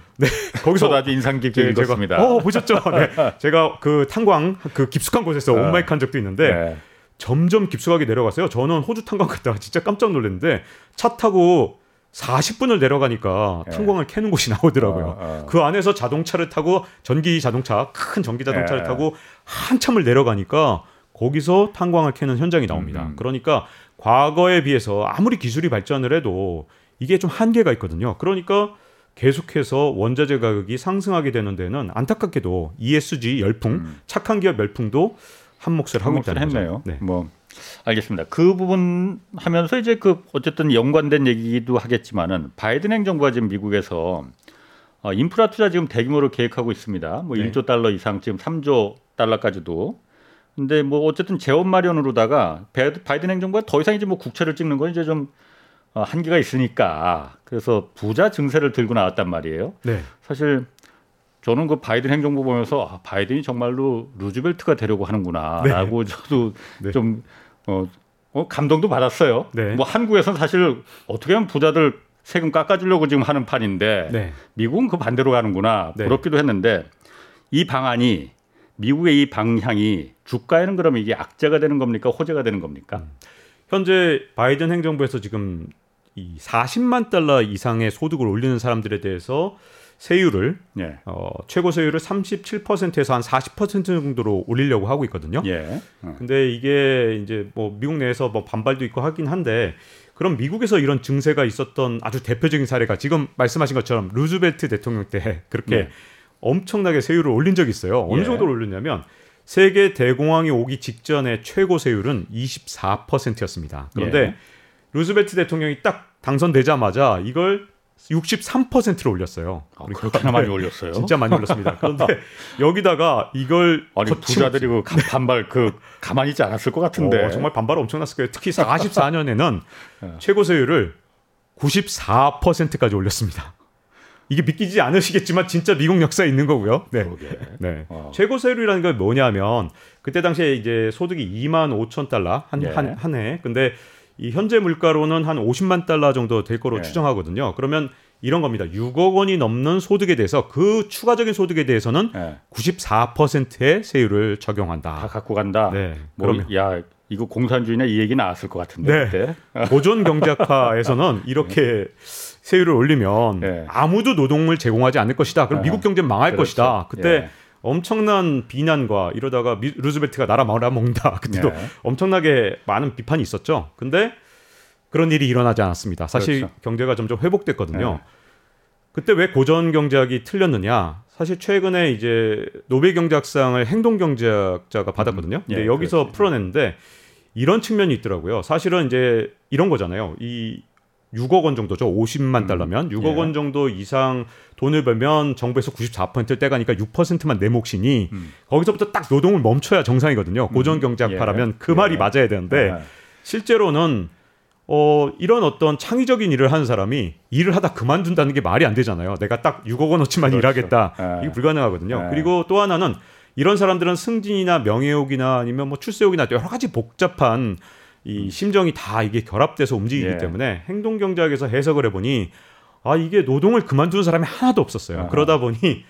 거기서 저도 아주 인상 깊게 네, 읽었습니다. 제가, 어 보셨죠? 네. 제가 그 탄광 그 깊숙한 곳에서 어. 온마이크 한 적도 있는데 예. 점점 깊숙하게 내려갔어요. 저는 호주 탄광 갔다가 진짜 깜짝 놀랐는데 차 타고 40분을 내려가니까 예. 탄광을 캐는 곳이 나오더라고요. 어, 어. 그 안에서 자동차를 타고 전기 자동차 큰 전기 자동차를 예. 타고 한참을 내려가니까 거기서 탄광을 캐는 현장이 나옵니다. 음. 그러니까 과거에 비해서 아무리 기술이 발전을 해도 이게 좀 한계가 있거든요. 그러니까 계속해서 원자재 가격이 상승하게 되는 데는 안타깝게도 ESG 열풍, 음. 착한 기업 열풍도 한 몫을 하고 있다는 거죠. 했네요. 네. 뭐 알겠습니다. 그 부분 하면서 이제 그 어쨌든 연관된 얘기도 하겠지만은 바이든 행정부가 지금 미국에서 어, 인프라 투자 지금 대규모로 계획하고 있습니다. 뭐 네. 1조 달러 이상 지금 3조 달러까지도 근데 뭐 어쨌든 재원 마련으로다가 배- 바이든 행정부가 더 이상 이제 뭐 국채를 찍는 건 이제 좀 어, 한계가 있으니까 그래서 부자 증세를 들고 나왔단 말이에요. 네. 사실 저는 그 바이든 행정부 보면서 아, 바이든이 정말로 루즈벨트가 되려고 하는구나라고 저도 네. 좀 어, 어, 감동도 받았어요. 네. 뭐 한국에서는 사실 어떻게 하면 부자들 세금 깎아주려고 지금 하는 판인데 네. 미국은 그 반대로 가는구나 네. 부럽기도 했는데 이 방안이 미국의 이 방향이 주가에는 그러면 이게 악재가 되는 겁니까 호재가 되는 겁니까? 현재 바이든 행정부에서 지금 이 40만 달러 이상의 소득을 올리는 사람들에 대해서 세율을 예, 어, 최고 세율을 37%에서 한 40% 정도로 올리려고 하고 있거든요. 예, 어. 근데 이게 이제 뭐 미국 내에서 뭐 반발도 있고 하긴 한데 그럼 미국에서 이런 증세가 있었던 아주 대표적인 사례가 지금 말씀하신 것처럼 루즈벨트 대통령 때 그렇게 네. 엄청나게 세율을 올린 적이 있어요. 어느 예. 정도로 올렸냐면 세계 대공황이 오기 직전에 최고 세율은 24%였습니다. 그런데 예. 루즈벨트 대통령이 딱 당선되자마자 이걸 63%로 올렸어요. 아, 그렇게나 많이 네, 올렸어요. 진짜 많이 올렸습니다. 그런데 여기다가 이걸 아니 부자들이 그 가- 반발 그 가만히 있지 않았을 것 같은데 어, 정말 반발 엄청났을 거예요. 특히 44년에는 예. 최고 세율을 94%까지 올렸습니다. 이게 믿기지 않으시겠지만 진짜 미국 역사에 있는 거고요. 네. 네. 어. 최고 세율이라는 게 뭐냐면 그때 당시에 이제 소득이 2만 5천 달러 한, 예. 한, 한 해. 근데 이 현재 물가로는 한 50만 달러 정도 될 거로 예. 추정하거든요. 그러면 이런 겁니다. 6억 원이 넘는 소득에 대해서 그 추가적인 소득에 대해서는 예. 94%의 세율을 다 적용한다. 갖고 간다. 네. 뭐, 그러면 야 이거 공산주의냐 이 얘기 나왔을 것 같은데 네. 보존 경제학파에서는 이렇게 세율을 올리면 네. 아무도 노동을 제공하지 않을 것이다. 그럼 아, 미국 경제는 망할 그렇죠. 것이다. 그때 예. 엄청난 비난과 이러다가 미- 루즈벨트가 나라 말아먹는다. 그때도 네. 엄청나게 많은 비판이 있었죠. 근데 그런 일이 일어나지 않았습니다. 사실 그렇죠. 경제가 점점 회복됐거든요. 네. 그때 왜 고전 경제학이 틀렸느냐? 사실 최근에 이제 노벨 경제학상을 행동 경제학자가 받았거든요. 근데 예, 여기서 그렇지. 풀어냈는데 이런 측면이 있더라고요. 사실은 이제 이런 거잖아요. 이 6억 원 정도죠. 50만 음. 달러면 6억 예. 원 정도 이상 돈을 벌면 정부에서 94%를 떼가니까 6%만 내 몫이니 음. 거기서부터 딱 노동을 멈춰야 정상이거든요. 고전 경제학파라면 예. 그 말이 예. 맞아야 되는데 예. 실제로는 어, 이런 어떤 창의적인 일을 하는 사람이 일을 하다 그만둔다는 게 말이 안 되잖아요. 내가 딱 6억 원 어치만 그렇죠. 일하겠다. 예. 이게 불가능하거든요. 예. 그리고 또 하나는 이런 사람들은 승진이나 명예욕이나 아니면 뭐 출세욕이나 여러 가지 복잡한 이 심정이 다 이게 결합돼서 움직이기 음. 예. 때문에 행동 경제학에서 해석을 해보니 아 이게 노동을 그만두는 사람이 하나도 없었어요. 아하. 그러다 보니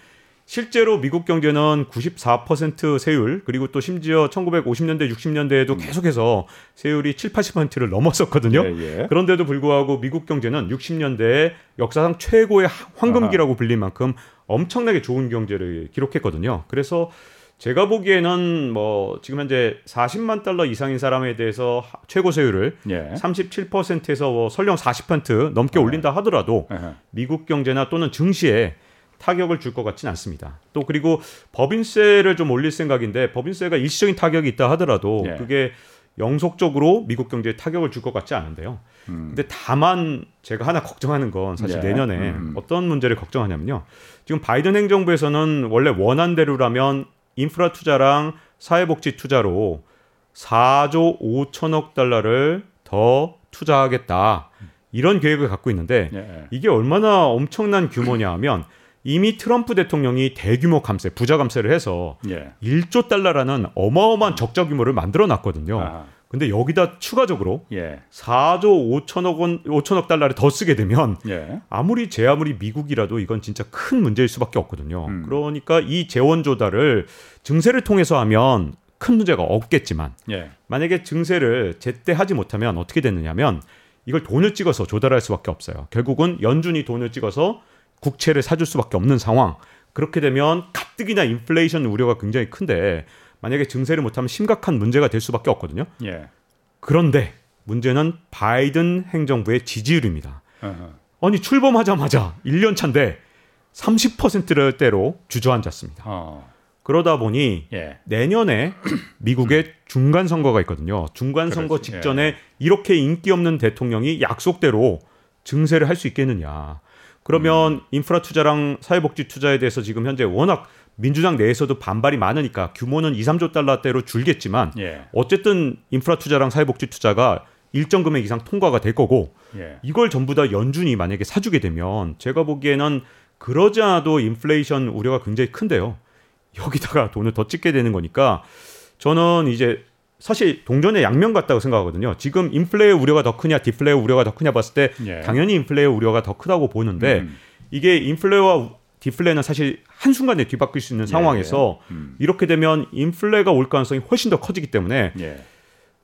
실제로 미국 경제는 94% 세율 그리고 또 심지어 1950년대 60년대에도 계속해서 세율이 7, 80%를 넘었었거든요. 음. 예, 예. 그런데도 불구하고 미국 경제는 60년대에 역사상 최고의 하- 황금기라고 불릴 만큼 엄청나게 좋은 경제를 기록했거든요. 그래서 제가 보기에는 뭐 지금 현재 40만 달러 이상인 사람에 대해서 하- 최고 세율을 예. 37%에서 뭐 설령 40% 넘게 네. 올린다 하더라도 에헤. 미국 경제나 또는 증시에 타격을 줄 것 같지는 않습니다. 또 그리고 법인세를 좀 올릴 생각인데 법인세가 일시적인 타격이 있다 하더라도 예. 그게 영속적으로 미국 경제에 타격을 줄 것 같지 않은데요. 음. 근데 다만 제가 하나 걱정하는 건 사실 예. 내년에 음. 어떤 문제를 걱정하냐면요. 지금 바이든 행정부에서는 원래 원안대로라면 인프라 투자랑 사회복지 투자로 4조 5천억 달러를 더 투자하겠다. 이런 계획을 갖고 있는데 예. 이게 얼마나 엄청난 규모냐 하면 이미 트럼프 대통령이 대규모 감세, 부자 감세를 해서 예. 1조 달러라는 어마어마한 적자 규모를 만들어 놨거든요. 아, 근데 여기다 추가적으로 예. 4조 5천억 원, 5천억 달러를 더 쓰게 되면 예. 아무리 제 아무리 미국이라도 이건 진짜 큰 문제일 수밖에 없거든요. 음. 그러니까 이 재원 조달을 증세를 통해서 하면 큰 문제가 없겠지만 예. 만약에 증세를 제때 하지 못하면 어떻게 되느냐면 이걸 돈을 찍어서 조달할 수밖에 없어요. 결국은 연준이 돈을 찍어서 국채를 사줄 수밖에 없는 상황. 그렇게 되면 가뜩이나 인플레이션 우려가 굉장히 큰데 만약에 증세를 못하면 심각한 문제가 될 수밖에 없거든요. 예. 그런데 문제는 바이든 행정부의 지지율입니다. 어허. 아니 출범하자마자 1년 차인데 30%대로 주저앉았습니다. 어. 그러다 보니 예. 내년에 미국의 중간 선거가 있거든요. 중간 선거. 직전에 이렇게 인기 없는 대통령이 약속대로 증세를 할 수 있겠느냐. 그러면 인프라 투자랑 사회복지 투자에 대해서 지금 현재 워낙 민주당 내에서도 반발이 많으니까 규모는 2, 3조 달러대로 줄겠지만 예. 어쨌든 인프라 투자랑 사회복지 투자가 일정 금액 이상 통과가 될 거고 예. 이걸 전부 다 연준이 만약에 사주게 되면 제가 보기에는 그러지 않아도 인플레이션 우려가 굉장히 큰데요. 여기다가 돈을 더 찍게 되는 거니까 저는 이제 사실 동전의 양면 같다고 생각하거든요. 지금 인플레의 우려가 더 크냐, 디플레의 우려가 더 크냐 봤을 때 예. 당연히 인플레의 우려가 더 크다고 보는데 음. 이게 인플레와 디플레는 사실 한순간에 뒤바뀔 수 있는 상황에서 음. 이렇게 되면 인플레가 올 가능성이 훨씬 더 커지기 때문에 예.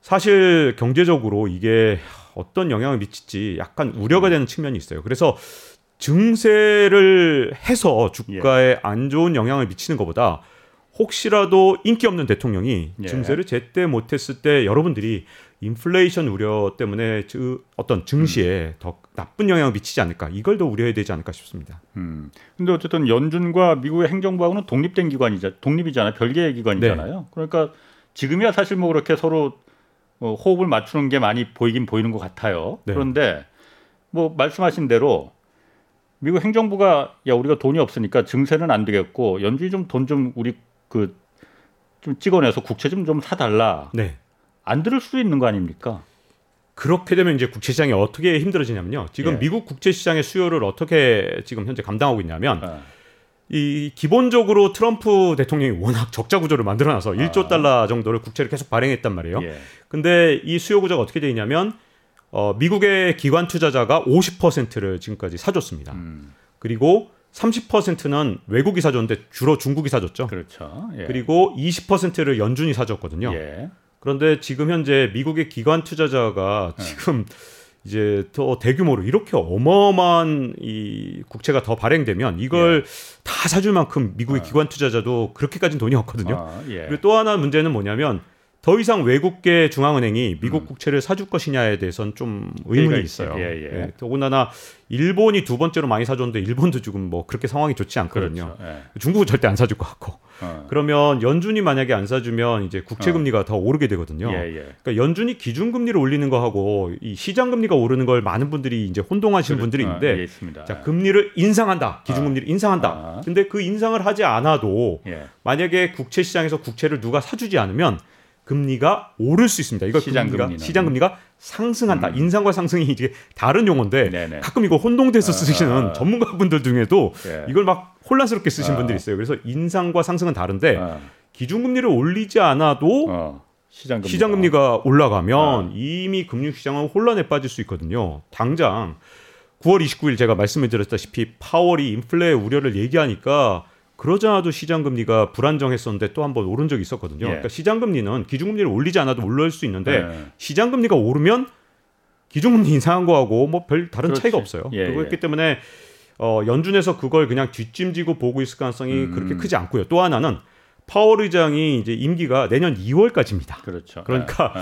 사실 경제적으로 이게 어떤 영향을 미칠지 약간 우려가 되는 측면이 있어요. 그래서 증세를 해서 주가에 예. 안 좋은 영향을 미치는 것보다 혹시라도 인기 없는 대통령이 예. 증세를 제때 못했을 때 여러분들이 인플레이션 우려 때문에 그 어떤 증시에 더 나쁜 영향을 미치지 않을까 이걸 더 우려해야 되지 않을까 싶습니다. 음. 근데 어쨌든 연준과 미국의 행정부하고는 독립된 기관이자 독립이잖아요. 별개의 기관이잖아요. 네. 그러니까 지금이야 사실 뭐 그렇게 서로 어, 호흡을 맞추는 게 많이 보이긴 보이는 것 같아요. 네. 그런데 뭐 말씀하신 대로 미국 행정부가 야 우리가 돈이 없으니까 증세는 안 되겠고 연준이 좀 돈 좀 우리 그 좀 찍어내서 국채 좀 좀 사달라 네. 안 들을 수도 있는 거 아닙니까? 그렇게 되면 이제 국채 시장이 어떻게 힘들어지냐면요. 지금 예. 미국 국채 시장의 수요를 어떻게 지금 현재 감당하고 있냐면 아, 이 기본적으로 트럼프 대통령이 워낙 적자 구조를 만들어놔서 1조 달러 정도를 국채를 계속 발행했단 말이에요. 예. 근데 이 수요 구조가 어떻게 돼 있냐면 어, 미국의 기관 투자자가 50%를 지금까지 사줬습니다. 음, 그리고 30%는 외국이 사줬는데 주로 중국이 사줬죠. 그렇죠. 예. 그리고 20%를 연준이 사줬거든요. 예. 그런데 지금 현재 미국의 기관 투자자가 네. 지금 이제 더 대규모로 이렇게 어마어마한 이 국채가 더 발행되면 이걸 다 사줄 만큼 미국의 아. 기관 투자자도 그렇게까지는 돈이 없거든요. 아, 예. 그리고 또 하나 문제는 뭐냐면 더 이상 외국계 중앙은행이 미국 음. 국채를 사줄 것이냐에 대해서는 좀 의문이 있어요. 있- 예, 예. 더군다나 일본이 두 번째로 많이 사줬는데 일본도 지금 뭐 그렇게 상황이 좋지 않거든요. 그렇죠. 예. 중국은 절대 안 사줄 것 같고. 어. 그러면 연준이 만약에 안 사주면 이제 국채 금리가 더 오르게 되거든요. 예, 예. 그러니까 연준이 기준 금리를 올리는 거 하고 이 시장 금리가 오르는 걸 많은 분들이 이제 혼동하시는 분들이 어, 있는데 예, 있습니다. 자 금리를 인상한다 기준 금리를 인상한다 아. 근데 그 인상을 하지 않아도 예. 만약에 국채 시장에서 국채를 누가 사주지 않으면 금리가 오를 수 있습니다 이거 시장 금리가 금리는. 시장 금리가 상승한다 음. 인상과 상승이 이게 다른 용어인데 네네. 가끔 이거 혼동돼서 아, 쓰시는 아, 아. 전문가분들 중에도 예. 이걸 막 혼란스럽게 쓰신 아. 분들이 있어요 그래서 인상과 상승은 다른데 어, 기준금리를 올리지 않아도 어, 시장 금리 시장 금리가 올라가면 아. 이미 금융 시장은 혼란에 빠질 수 있거든요. 당장 9월 29일 제가 말씀을 드렸다시피 파월이 인플레 우려를 얘기하니까 그러자도 시장 금리가 불안정했었는데 또 한번 오른 적이 있었거든요. 예. 그러니까 시장 금리는 기준 금리를 올리지 않아도 올릴 수 있는데 예. 시장 금리가 오르면 기준 금리 인상한 거하고 뭐 별 다른 그렇지. 차이가 없어요. 예, 그렇기 예. 때문에 어, 연준에서 그걸 그냥 뒷짐지고 보고 있을 가능성이 음. 그렇게 크지 않고요. 또 하나는 파월 의장이 이제 임기가 내년 2월까지입니다. 그렇죠. 그러니까 예.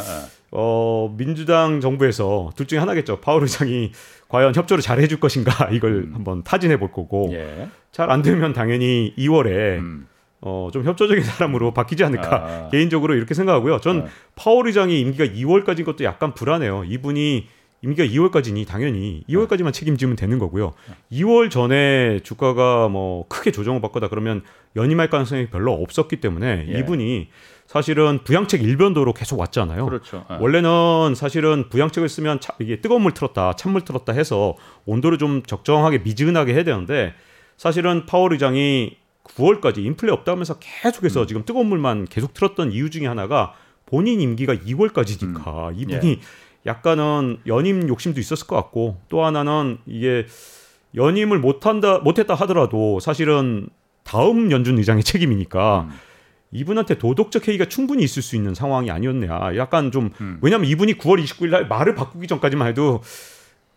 어, 민주당 정부에서 둘 중에 하나겠죠. 파월 의장이 과연 협조를 잘 해줄 것인가 이걸 음. 한번 타진해 볼 거고 예. 잘안 되면 당연히 2월에 음. 어, 좀 협조적인 사람으로 바뀌지 않을까 아. 개인적으로 이렇게 생각하고요. 전 아. 파월 의장이 임기가 2월까지인 것도 약간 불안해요. 이분이 임기가 2월까지니 당연히 2월까지만 책임지면 되는 거고요. 2월 전에 주가가 뭐 크게 조정을 받거나 그러면 연임할 가능성이 별로 없었기 때문에 예. 이분이 사실은 부양책 일변도로 계속 왔잖아요. 그렇죠. 예. 원래는 사실은 부양책을 쓰면 차- 이게 뜨거운 물 틀었다, 찬물 틀었다 해서 온도를 좀 적정하게 미지근하게 해야 되는데 사실은 파월 의장이 9월까지 인플레 없다면서 계속해서 음. 지금 뜨거운 물만 계속 틀었던 이유 중에 하나가 본인 임기가 2월까지니까 음. 이분이 예. 약간은 연임 욕심도 있었을 것 같고 또 하나는 이게 연임을 못한다 못했다 하더라도 사실은 다음 연준 의장의 책임이니까 음. 이분한테 도덕적 해이가 충분히 있을 수 있는 상황이 아니었냐. 약간 좀 음. 왜냐하면 이분이 9월 29일 날 말을 바꾸기 전까지만 해도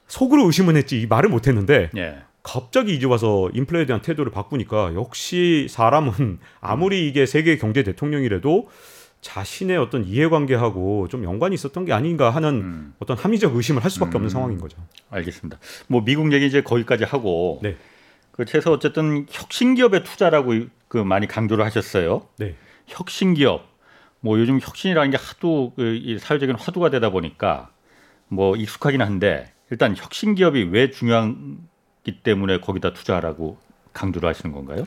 속으로 의심은 했지 이 말을 못했는데 예. 갑자기 이제 와서 인플레에 대한 태도를 바꾸니까 역시 사람은 아무리 이게 세계 경제 대통령이라도 자신의 어떤 이해관계하고 좀 연관이 있었던 게 아닌가 하는 음. 어떤 합리적 의심을 할 수밖에 음. 없는 상황인 거죠. 알겠습니다. 뭐 미국 얘기 이제 거기까지 하고 네. 그 최소 어쨌든 혁신 기업의 투자라고 그 많이 강조를 하셨어요. 네. 혁신 기업 뭐 요즘 혁신이라는 게 하도 그이 사회적인 화두가 되다 보니까 뭐 익숙하긴 한데 일단 혁신 기업이 왜 중요하기 때문에 거기다 투자하라고 강조를 하시는 건가요?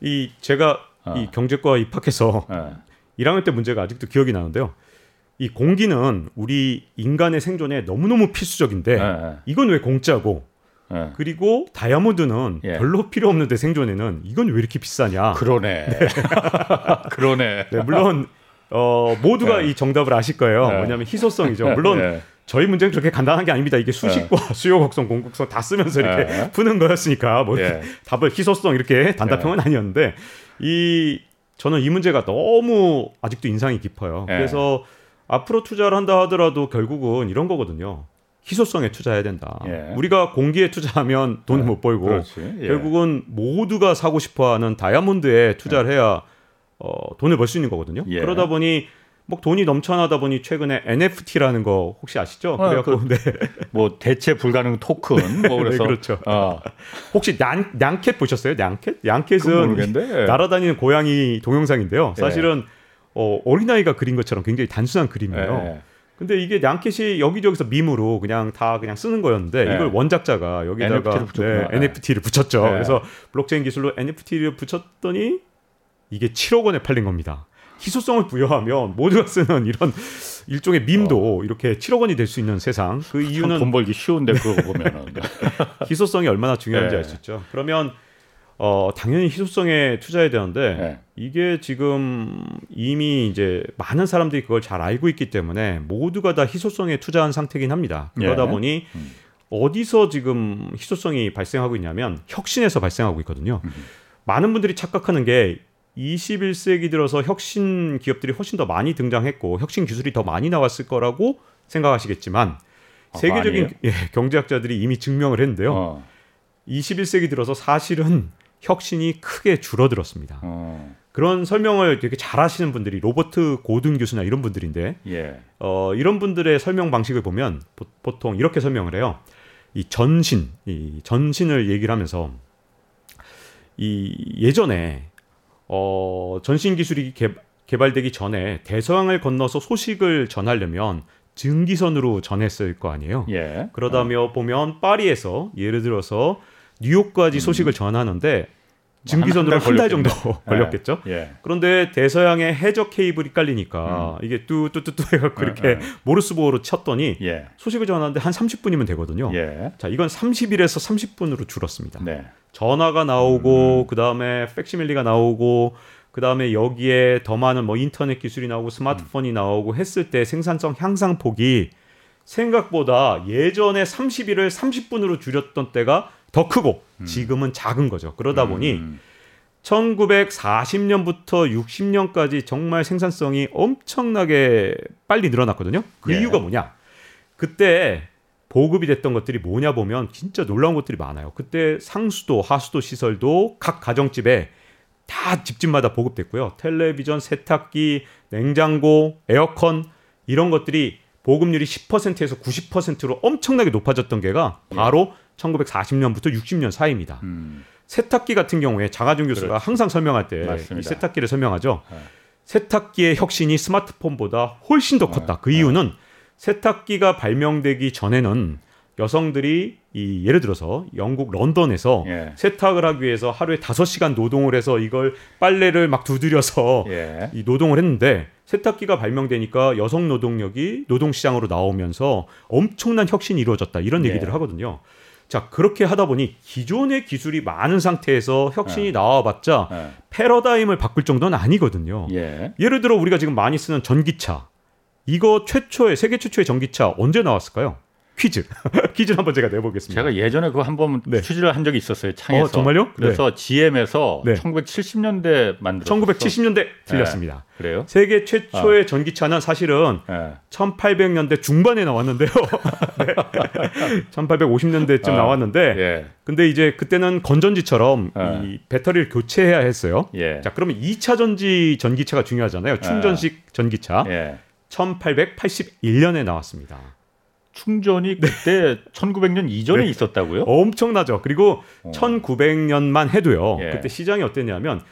이 제가 어. 이 경제과 입학해서 예. 1학년 때 문제가 아직도 기억이 나는데요. 이 공기는 우리 인간의 생존에 너무너무 필수적인데 예, 예. 이건 왜 공짜고 예. 그리고 다이아몬드는 예. 별로 필요 없는데 생존에는 이건 왜 이렇게 비싸냐? 그러네. 그러네. 네, 물론 어, 모두가 네. 이 정답을 아실 거예요. 네. 뭐냐면 희소성이죠. 물론 예. 저희 문제는 그렇게 간단한 게 아닙니다. 이게 수식과 수요 곡선, 공곡선 다 쓰면서 이렇게 네. 푸는 거였으니까 뭐. 답을 희소성 이렇게 단답형은 아니었는데 이 저는 이 문제가 너무 아직도 인상이 깊어요. 예. 그래서 앞으로 투자를 한다 하더라도 결국은 이런 거거든요. 희소성에 투자해야 된다. 예. 우리가 공기에 투자하면 돈을 못 벌고. 예. 결국은 모두가 사고 싶어하는 다이아몬드에 투자를 해야 어, 돈을 벌 수 있는 거거든요. 예. 그러다 보니 뭐 돈이 넘쳐나다 보니 최근에 NFT라는 거 혹시 아시죠? 아, 그래갖고 네. 뭐 대체 불가능 토큰 뭐 그래서 네, 그렇죠. 어, 혹시 양, 양캣 보셨어요? 양캣? 양캣은 모르겠는데. 날아다니는 고양이 동영상인데요. 예. 사실은 어, 어린아이가 그린 것처럼 굉장히 단순한 그림이에요. 예. 근데 이게 양캣이 여기저기서 밈으로 그냥 다 그냥 쓰는 거였는데 네. 이걸 원작자가 여기다가 NFT를. 네. NFT를 붙였죠. 네. 그래서 블록체인 기술로 NFT를 붙였더니 이게 7억 원에 팔린 겁니다. 희소성을 부여하면 모두가 쓰는 이런 일종의 밈도 이렇게 7억 원이 될 수 있는 세상. 그참 이유는 돈 벌기 쉬운데 그거 보면은 희소성이 얼마나 중요한지 네. 알수 있죠. 그러면 어, 당연히 희소성에 투자해야 되는데 네. 이게 지금 이미 이제 많은 사람들이 그걸 잘 알고 있기 때문에 모두가 다 희소성에 투자한 상태긴 합니다. 그러다 예. 보니 음. 어디서 지금 희소성이 발생하고 있냐면 혁신에서 발생하고 있거든요. 음. 많은 분들이 착각하는 게 21세기 들어서 혁신 기업들이 훨씬 더 많이 등장했고 혁신 기술이 더 많이 나왔을 거라고 생각하시겠지만 아, 세계적인? 예, 경제학자들이 이미 증명을 했는데요. 어, 21세기 들어서 사실은 혁신이 크게 줄어들었습니다. 어, 그런 설명을 되게 잘 하시는 분들이 로버트 고든 교수나 이런 분들인데 예. 어, 이런 분들의 설명 방식을 보면 보, 통 이렇게 설명을 해요. 이 전신, 이 전신을 얘기를 하면서 이 예전에 어, 전신 기술이 개, 개발되기 전에 대서양을 건너서 소식을 전하려면 증기선으로 전했을 거 아니에요. 예. 그러다며 보면 파리에서 예를 들어서 뉴욕까지 소식을 전하는데 증기선으로 음. 한한달달 정도. 걸렸겠죠. 예. 그런데 대서양에 해적 케이블이 깔리니까 이게 뚜뚜뚜뚜 해갖고 음, 이렇게 음. 모르스보어로 쳤더니 예. 소식을 전하는데 한 30분이면 되거든요. 예. 자, 이건 30일에서 30분으로 줄었습니다. 네. 전화가 나오고 그다음에 팩시밀리가 나오고 그 다음에 여기에 더 많은 뭐 인터넷 기술이 나오고 스마트폰이 나오고 했을 때 생산성 향상 폭이 생각보다 예전에 30일을 30분으로 줄였던 때가 더 크고 지금은 작은 거죠. 그러다 보니 음, 1940년부터 60년까지 정말 생산성이 엄청나게 빨리 늘어났거든요. 그 예. 이유가 뭐냐? 그때 보급이 됐던 것들이 뭐냐 보면 진짜 놀라운 것들이 많아요. 그때 상수도, 하수도 시설도 각 가정집에 다 집집마다 보급됐고요. 텔레비전, 세탁기, 냉장고, 에어컨 이런 것들이 보급률이 10%에서 90%로 엄청나게 높아졌던 게가 바로 1940년부터 60년 사이입니다. 음, 세탁기 같은 경우에 장하준 교수가 그렇죠. 항상 설명할 때 이. 세탁기를 설명하죠. 네. 세탁기의 혁신이 스마트폰보다 훨씬 더 컸다. 그 이유는 세탁기가 발명되기 전에는 여성들이 이 예를 들어서 영국 런던에서 예. 세탁을 하기 위해서 하루에 5시간 노동을 해서 이걸 빨래를 막 두드려서 예. 이 노동을 했는데 세탁기가 발명되니까 여성 노동력이 노동 시장으로 나오면서 엄청난 혁신이 이루어졌다 이런 예. 얘기들을 하거든요. 자 그렇게 하다 보니 기존의 기술이 많은 상태에서 혁신이 나와봤자 예. 패러다임을 바꿀 정도는 아니거든요. 예. 예를 들어 우리가 지금 많이 쓰는 전기차 이거 최초의 세계 최초의 전기차 언제 나왔을까요? 퀴즈 퀴즈 한번 제가 내보겠습니다. 제가 예전에 그거 한번 네. 취재를 한 적이 있었어요. 창에서. 어, 정말요? 그래서 GM에서 네. 1970년대 만들었어. 1970년대 틀렸습니다. 그래요? 세계 최초의 전기차는 사실은 예. 1800년대 중반에 나왔는데요. 네. 1850년대쯤 아, 나왔는데 예. 근데 이제 그때는 건전지처럼 아. 이 배터리를 교체해야 했어요. 예. 자, 그러면 2차 전지 전기차가 중요하잖아요. 충전식 전기차. 예. 1881년에 나왔습니다. 충전이 그때 1900년 이전에 네. 있었다고요? 엄청나죠. 그리고 어. 1900년만 해도요. 예. 그때 시장이 어땠냐면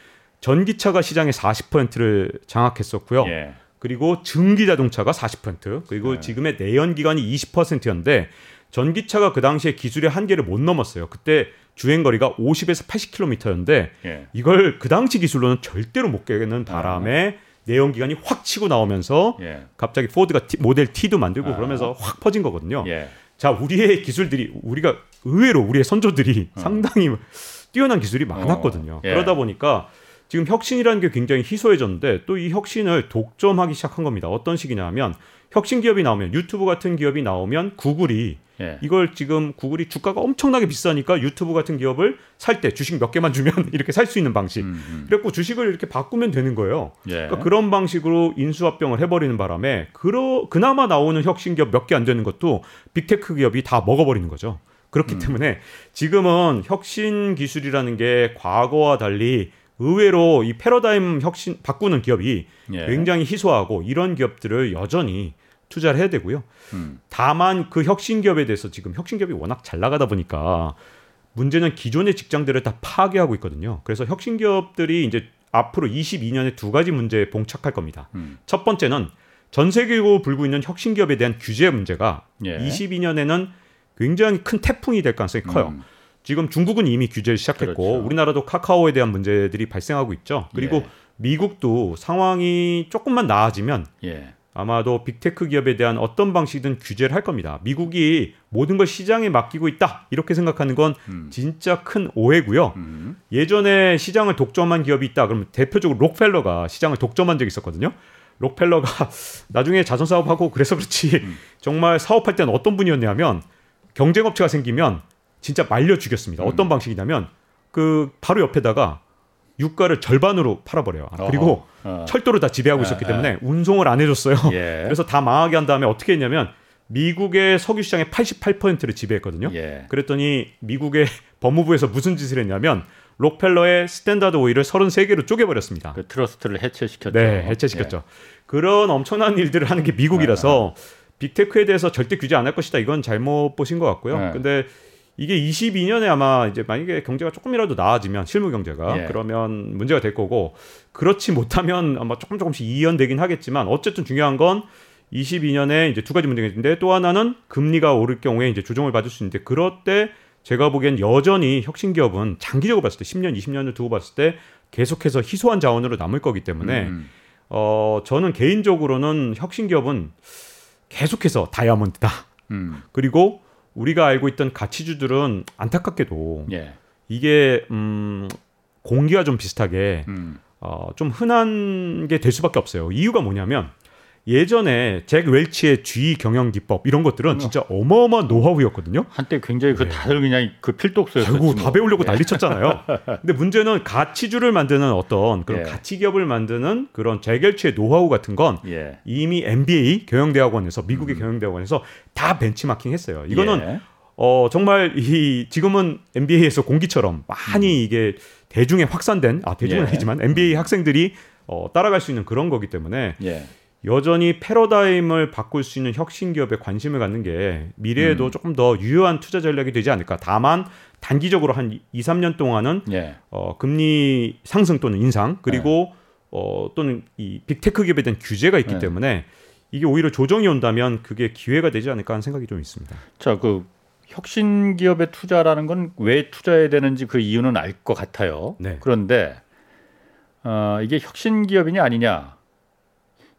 전기차가 시장의 40%를 장악했었고요. 예. 그리고 증기 자동차가 40% 그리고 네. 지금의 내연 기관이 20%였는데 전기차가 그 당시에 기술의 한계를 못 넘었어요. 그때 주행 거리가 50에서 80km였는데 예. 이걸 그 당시 기술로는 절대로 못 깨는 바람에 내연 기관이 확 치고 나오면서 예. 갑자기 포드가 T- 모델 T도 만들고 아. 그러면서 확 퍼진 거거든요. 예. 자, 우리의 기술들이 우리가 의외로 우리의 선조들이 어. 상당히 뛰어난 기술이 많았거든요. 예. 그러다 보니까 지금 혁신이라는 게 굉장히 희소해졌는데 또 이 혁신을 독점하기 시작한 겁니다. 어떤 식이냐면 혁신 기업이 나오면 유튜브 같은 기업이 나오면 구글이 예. 이걸 지금 구글이 주가가 엄청나게 비싸니까 유튜브 같은 기업을 살 때 주식 몇 개만 주면 이렇게 살 수 있는 방식. 음, 음. 그래갖고 주식을 이렇게 바꾸면 되는 거예요. 예. 그러니까 그런 방식으로 인수합병을 해버리는 바람에 그러, 그나마 나오는 혁신 기업 몇 개 안 되는 것도 빅테크 기업이 다 먹어버리는 거죠. 음. 그렇기 때문에 지금은 혁신 기술이라는 게 과거와 달리 의외로 이 패러다임 혁신 바꾸는 기업이 예. 굉장히 희소하고 이런 기업들을 여전히 투자를 해야 되고요. 음. 다만 그 혁신 기업에 대해서 지금 혁신 기업이 워낙 잘 나가다 보니까 문제는 기존의 직장들을 다 파괴하고 있거든요. 그래서 혁신 기업들이 이제 앞으로 22년에 두 가지 문제에 봉착할 겁니다. 음. 첫 번째는 전 세계로 불고 있는 혁신 기업에 대한 규제 문제가 예. 22년에는 굉장히 큰 태풍이 될 가능성이 커요. 음. 지금 중국은 이미 규제를 시작했고 그렇죠. 우리나라도 카카오에 대한 문제들이 발생하고 있죠. 그리고 예. 미국도 상황이 조금만 나아지면 예. 아마도 빅테크 기업에 대한 어떤 방식이든 규제를 할 겁니다. 미국이 모든 걸 시장에 맡기고 있다 이렇게 생각하는 건 음. 진짜 큰 오해고요. 음. 예전에 시장을 독점한 기업이 있다. 그러면 대표적으로 록펠러가 시장을 독점한 적이 있었거든요. 록펠러가 나중에 자선 사업하고 그래서 그렇지 음. 정말 사업할 때는 어떤 분이었냐면 경쟁업체가 생기면 진짜 말려 죽였습니다. 음. 어떤 방식이냐면 그 바로 옆에다가 유가를 절반으로 팔아버려요. 그리고 어허. 어. 철도를 다 지배하고 아, 있었기 아. 때문에 운송을 안 해줬어요. 예. 그래서 다 망하게 한 다음에 어떻게 했냐면 미국의 석유 시장의 88%를 지배했거든요. 예. 그랬더니 미국의 법무부에서 무슨 짓을 했냐면 록펠러의 스탠다드 오일을 33개로 쪼개버렸습니다. 그 트러스트를 해체시켰죠. 네, 해체시켰죠. 예. 그런 엄청난 일들을 하는 게 미국이라서 빅테크에 대해서 절대 규제 안 할 것이다. 이건 잘못 보신 것 같고요. 네. 근데 이게 22년에 아마 이제 만약에 경제가 조금이라도 나아지면 실무 경제가 예. 그러면 문제가 될 거고 그렇지 못하면 아마 조금 조금씩 이연되긴 하겠지만 어쨌든 중요한 건 22년에 이제 두 가지 문제가 있는데 또 하나는 금리가 오를 경우에 이제 조정을 받을 수 있는데 그럴 때 제가 보기엔 여전히 혁신 기업은 장기적으로 봤을 때 10년, 20년을 두고 봤을 때 계속해서 희소한 자원으로 남을 거기 때문에 음. 어 저는 개인적으로는 혁신 기업은 계속해서 다이아몬드다. 음. 그리고 우리가 알고 있던 가치주들은 안타깝게도 예. 이게 음 공기와 좀 비슷하게 음. 어, 좀 흔한 게 될 수밖에 없어요. 이유가 뭐냐면 예전에 잭 웰치의 G 경영 기법 이런 것들은 진짜 어마어마한 노하우였거든요. 한때 굉장히 그 다들 그냥 그. 결국 뭐. 다 배우려고 예. 난리 쳤잖아요. 근데 문제는 가치주를 만드는 어떤 그런 예. 가치 기업을 만드는 그런 잭 웰치의 노하우 같은 건 예. 이미 MBA 경영대학원에서 미국의 경영대학원에서 다 벤치마킹 했어요. 이거는 예. 어 정말 이 지금은 MBA에서 공기처럼 많이 이게 대중에 확산된 아 대중은 음. 예. 아니지만 MBA 학생들이 어, 따라갈 수 있는 그런 거기 때문에 예. 여전히 패러다임을 바꿀 수 있는 혁신 기업에 관심을 갖는 게 미래에도 음. 조금 더 유효한 투자 전략이 되지 않을까. 다만 단기적으로 한 2, 3년 동안은 예. 어, 금리 상승 또는 인상 그리고 어, 또는 이 빅테크 기업에 대한 규제가 있기 네. 때문에 이게 오히려 조정이 온다면 그게 기회가 되지 않을까 하는 생각이 좀 있습니다. 자, 그 혁신 기업에 투자라는 건 왜 투자해야 되는지 그 이유는 알 것 같아요. 네. 그런데 어, 이게 혁신 기업이냐 아니냐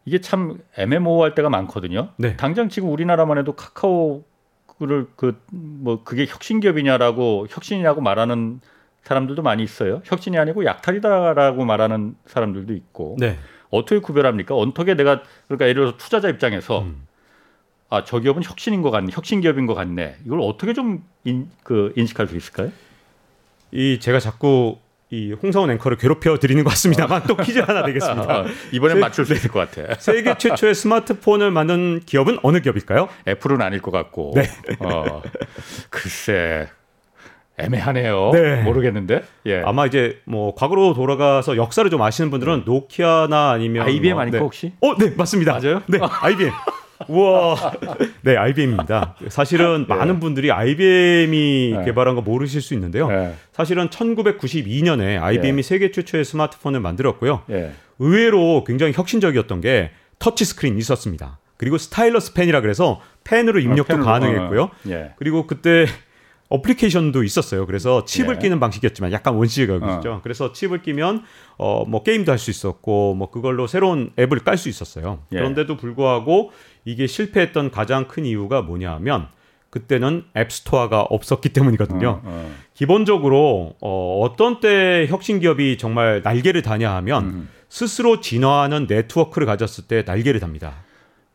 이게 참 애매모호할 때가 많거든요. 네. 당장 지금 우리나라만 해도 카카오를 그 뭐 그게 혁신 기업이냐라고 혁신이라고 말하는 사람들도 많이 있어요. 혁신이 아니고 약탈이다라고 말하는 사람들도 있고 네. 어떻게 구별합니까? 어떻게 내가 그러니까 예를 들어서 투자자 입장에서 음. 아, 저 기업은 혁신인 것 같네, 혁신 기업인 것 같네. 이걸 어떻게 좀 인, 그 인식할 수 있을까요? 이 제가 자꾸 이 홍사원 앵커를 괴롭혀 드리는 것 같습니다만 또 퀴즈 하나 내겠습니다. 아, 이번엔 세- 맞출 수 있을 것 같아. 세계 최초의 스마트폰을 만든 기업은 어느 기업일까요? 애플은 아닐 것 같고. 네. 어, 글쎄 애매하네요. 네. 모르겠는데. 예. 아마 이제 뭐 과거로 돌아가서 역사를 좀 아시는 분들은 노키아나 아니면 IBM 뭐, 아닐까 네. 혹시? 어, 네 맞습니다. 맞아요? 네, IBM. 우와, 네 IBM입니다. 사실은 많은 분들이 IBM이 네. 개발한 거 모르실 수 있는데요. 예. 사실은 1992년에 IBM이 예. 세계 최초의 스마트폰을 만들었고요. 예. 의외로 굉장히 혁신적이었던 게 터치 스크린 있었습니다. 그리고 스타일러스 펜이라 그래서 펜으로 입력도 펜으로, 가능했고요. 어, 예. 그리고 그때 어플리케이션도 있었어요. 그래서 칩을 예. 끼는 방식이었지만 약간 원시적이죠. 그래서 칩을 끼면 어 뭐 게임도 할 수 있었고 뭐 그걸로 새로운 앱을 깔 수 있었어요. 예. 그런데도 불구하고 이게 실패했던 가장 큰 이유가 뭐냐하면 그때는 앱스토어가 없었기 때문이거든요. 어, 어. 기본적으로 어, 어떤 때 혁신 기업이 정말 날개를 다냐 하면 음. 스스로 진화하는 네트워크를 가졌을 때 날개를 답니다.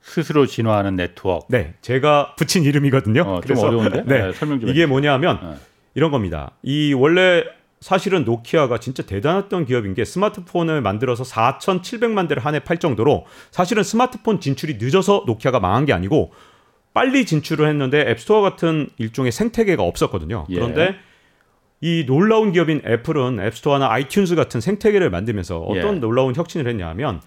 스스로 진화하는 네트워크. 네, 제가 붙인 이름이거든요. 어, 좀 어려운데? 네, 네, 설명 좀 이게 해주세요. 뭐냐하면 네. 이런 겁니다. 이 원래 사실은 노키아가 진짜 대단했던 기업인 게 스마트폰을 만들어서 4,700만 대를 한 해 팔 정도로 사실은 스마트폰 진출이 늦어서 노키아가 망한 게 아니고 빨리 진출을 했는데 앱스토어 같은 일종의 생태계가 없었거든요. 예. 그런데 이 놀라운 기업인 애플은 앱스토어나 아이튠즈 같은 생태계를 만들면서 어떤 예. 놀라운 혁신을 했냐면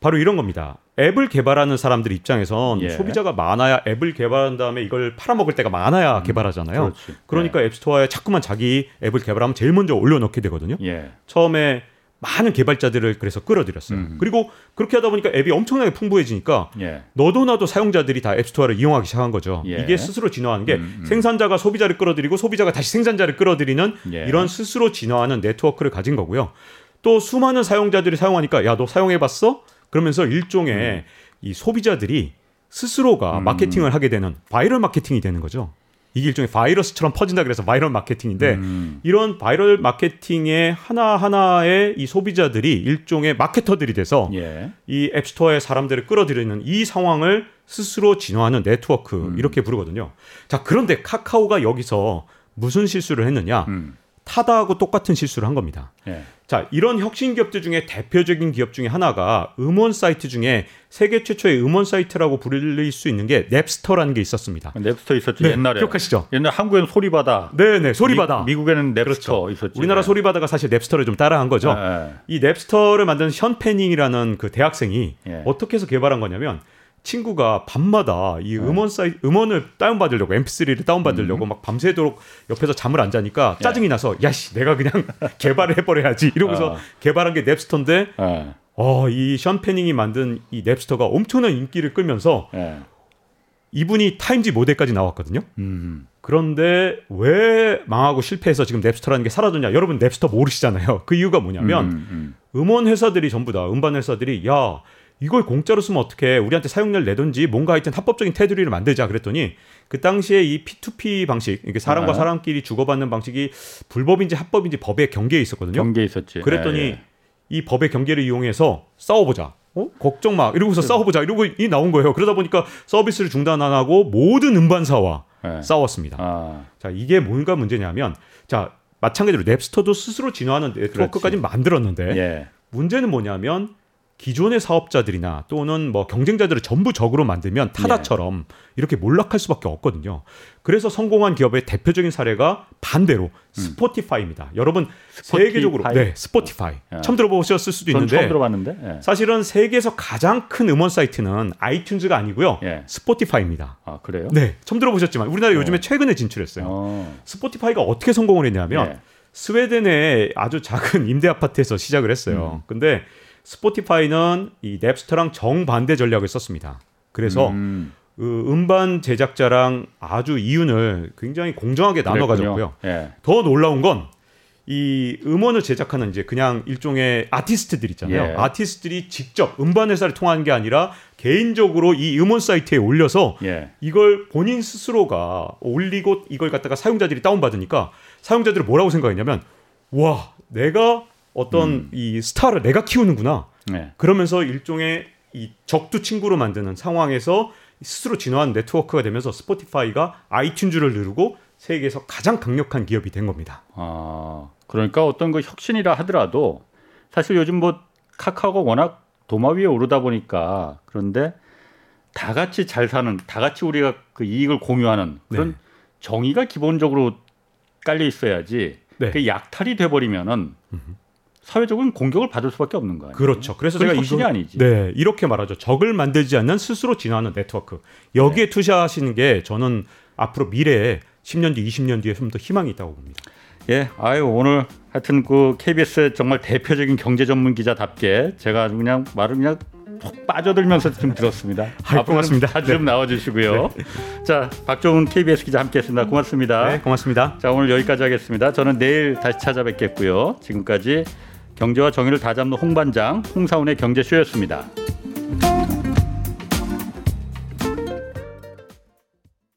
바로 이런 겁니다. 앱을 개발하는 사람들 입장에선 예. 소비자가 많아야 앱을 개발한 다음에 이걸 팔아먹을 데가 많아야 개발하잖아요. 음, 그렇지. 그러니까 앱스토어에 자꾸만 자기 앱을 개발하면 제일 먼저 올려놓게 되거든요. 예. 처음에 많은 개발자들을 그래서 끌어들였어요. 음. 그리고 그렇게 하다 보니까 앱이 엄청나게 풍부해지니까 예. 너도 나도 사용자들이 다 앱스토어를 이용하기 시작한 거죠. 예. 이게 스스로 진화한 게 음, 음. 생산자가 소비자를 끌어들이고 소비자가 다시 생산자를 끌어들이는 예. 이런 스스로 진화하는 네트워크를 가진 거고요. 또 수많은 사용자들이 사용하니까 야 너 사용해봤어? 그러면서 일종의 이 소비자들이 스스로가 음. 마케팅을 하게 되는 바이럴 마케팅이 되는 거죠. 이게 일종의 바이러스처럼 퍼진다 그래서 바이럴 마케팅인데 음. 이런 바이럴 마케팅의 하나하나의 이 소비자들이 일종의 마케터들이 돼서 예. 이 앱스토어의 사람들을 끌어들이는 이 상황을 스스로 진화하는 네트워크 음. 이렇게 부르거든요. 자 그런데 카카오가 여기서 무슨 실수를 했느냐? 음. 타다하고 똑같은 실수를 한 겁니다. 예. 자 이런 혁신 기업들 중에 대표적인 기업 중에 하나가 음원 사이트 중에 세계 최초의 음원 사이트라고 부를 수 있는 게 냅스터라는 게 있었습니다. 냅스터 있었지 네, 옛날에. 기억하시죠? 옛날 한국에는 소리바다. 네네 소리바다. 미, 국에는 냅스터 그렇죠. 있었지. 우리나라 소리바다가 사실 냅스터를 좀 따라한 거죠. 예, 예. 이 냅스터를 만든 션 패닝이라는 그 대학생이 예. 어떻게 해서 개발한 거냐면 친구가 밤마다 이 음원 사이 음원을 다운 받으려고 MP3를 다운 받으려고 막 밤새도록 옆에서 잠을 안 자니까 예. 짜증이 나서 야씨 내가 그냥 개발을 해버려야지 이러고서 어. 개발한 게 넵스터인데 예. 어, 이션 패닝이 만든 이 넵스터가 엄청난 인기를 끌면서 예. 이분이 타임지 모델까지 나왔거든요. 음. 그런데 왜 망하고 실패해서 지금 넵스터라는 게 사라졌냐? 여러분 넵스터 모르시잖아요. 그 이유가 뭐냐면 음, 음. 음원 회사들이 전부 다 음반 회사들이 야 이걸 공짜로 쓰면 어떻게 우리한테 사용료를 내든지 뭔가 하여튼 합법적인 테두리를 만들자 그랬더니 그 당시에 이 P2P 방식 이게 사람과 네. 사람끼리 주고받는 방식이 불법인지 합법인지 법의 경계에 있었거든요. 경계 있었지. 그랬더니 예, 예. 이 법의 경계를 이용해서 싸워보자. 어? 걱정 마. 이러고서 싸워보자. 이러고 이 나온 거예요. 그러다 보니까 서비스를 중단 안 하고 모든 음반사와 예. 싸웠습니다. 아. 자, 이게 뭔가 문제냐면 자, 마찬가지로 넵스터도 스스로 진화하는 네트워크까지 만들었는데 예. 문제는 뭐냐면 기존의 사업자들이나 또는 뭐 경쟁자들을 전부 적으로 만들면 타다처럼 예. 이렇게 몰락할 수밖에 없거든요. 그래서 성공한 기업의 대표적인 사례가 반대로 스포티파이입니다. 여러분 음. 스포티파이? 세계적으로 네 스포티파이 예. 처음 들어보셨을 수도 전 있는데 처음 들어봤는데. 예. 사실은 세계에서 가장 큰 음원 사이트는 아이튠즈가 아니고요 예. 스포티파이입니다. 아 그래요? 네 처음 들어보셨지만 우리나라 요즘에 최근에 진출했어요. 어. 스포티파이가 어떻게 성공을 했냐면 예. 스웨덴의 아주 작은 임대 아파트에서 시작을 했어요. 근데 스포티파이는 이 넵스터랑 정반대 전략을 썼습니다. 그래서 음. 그 음반 제작자랑 아주 이윤을 굉장히 공정하게 나눠. 가졌고요. 예. 더 놀라운 건 이 음원을 제작하는 이제 그냥 일종의 아티스트들 있잖아요. 예. 아티스트들이 직접 음반 회사를 통하는 게 아니라 개인적으로 이 음원 사이트에 올려서 예. 이걸 본인 스스로가 올리고 이걸 갖다가 사용자들이 다운받으니까 사용자들이 뭐라고 생각했냐면 와 내가 어떤 음. 이 스타를 내가 키우는구나 예. 그러면서 일종의 이 적두 친구로 만드는 상황에서 스스로 진화한 네트워크가 되면서 스포티파이가 아이튠즈를 누르고 세계에서 가장 강력한 기업이 된 겁니다. 아, 그러니까 어떤 그 혁신이라 하더라도 사실 요즘 뭐 카카오가 워낙 도마 위에 오르다 보니까 그런데 다 같이 잘 사는, 다 같이 우리가 그 이익을 공유하는 그런 네. 정의가 기본적으로 깔려 있어야지. 네. 그 약탈이 돼버리면은 사회적인 공격을 받을 수밖에 없는 거예요. 그렇죠. 그래서 제가 이거 아니지. 네 이렇게 말하죠. 적을 만들지 않는 스스로 진화하는 네트워크. 여기에 네. 투자하시는 게 저는 앞으로 미래에 10년 뒤, 20년 뒤에 좀 더 희망이 있다고 봅니다. 예, 아유 오늘 하여튼 그 KBS 정말 대표적인 경제 전문 기자답게 제가 그냥 말을 그냥 푹 빠져들면서 좀 들었습니다. 아, 고맙습니다. 자주 네. 나와주시고요. 네. 자, 박종훈 KBS 기자 함께했습니다. 고맙습니다. 네, 고맙습니다. 자, 오늘 여기까지 하겠습니다. 저는 내일 다시 찾아뵙겠고요. 지금까지 경제와 정의를 다잡는 홍반장 홍사훈의 경제쇼였습니다.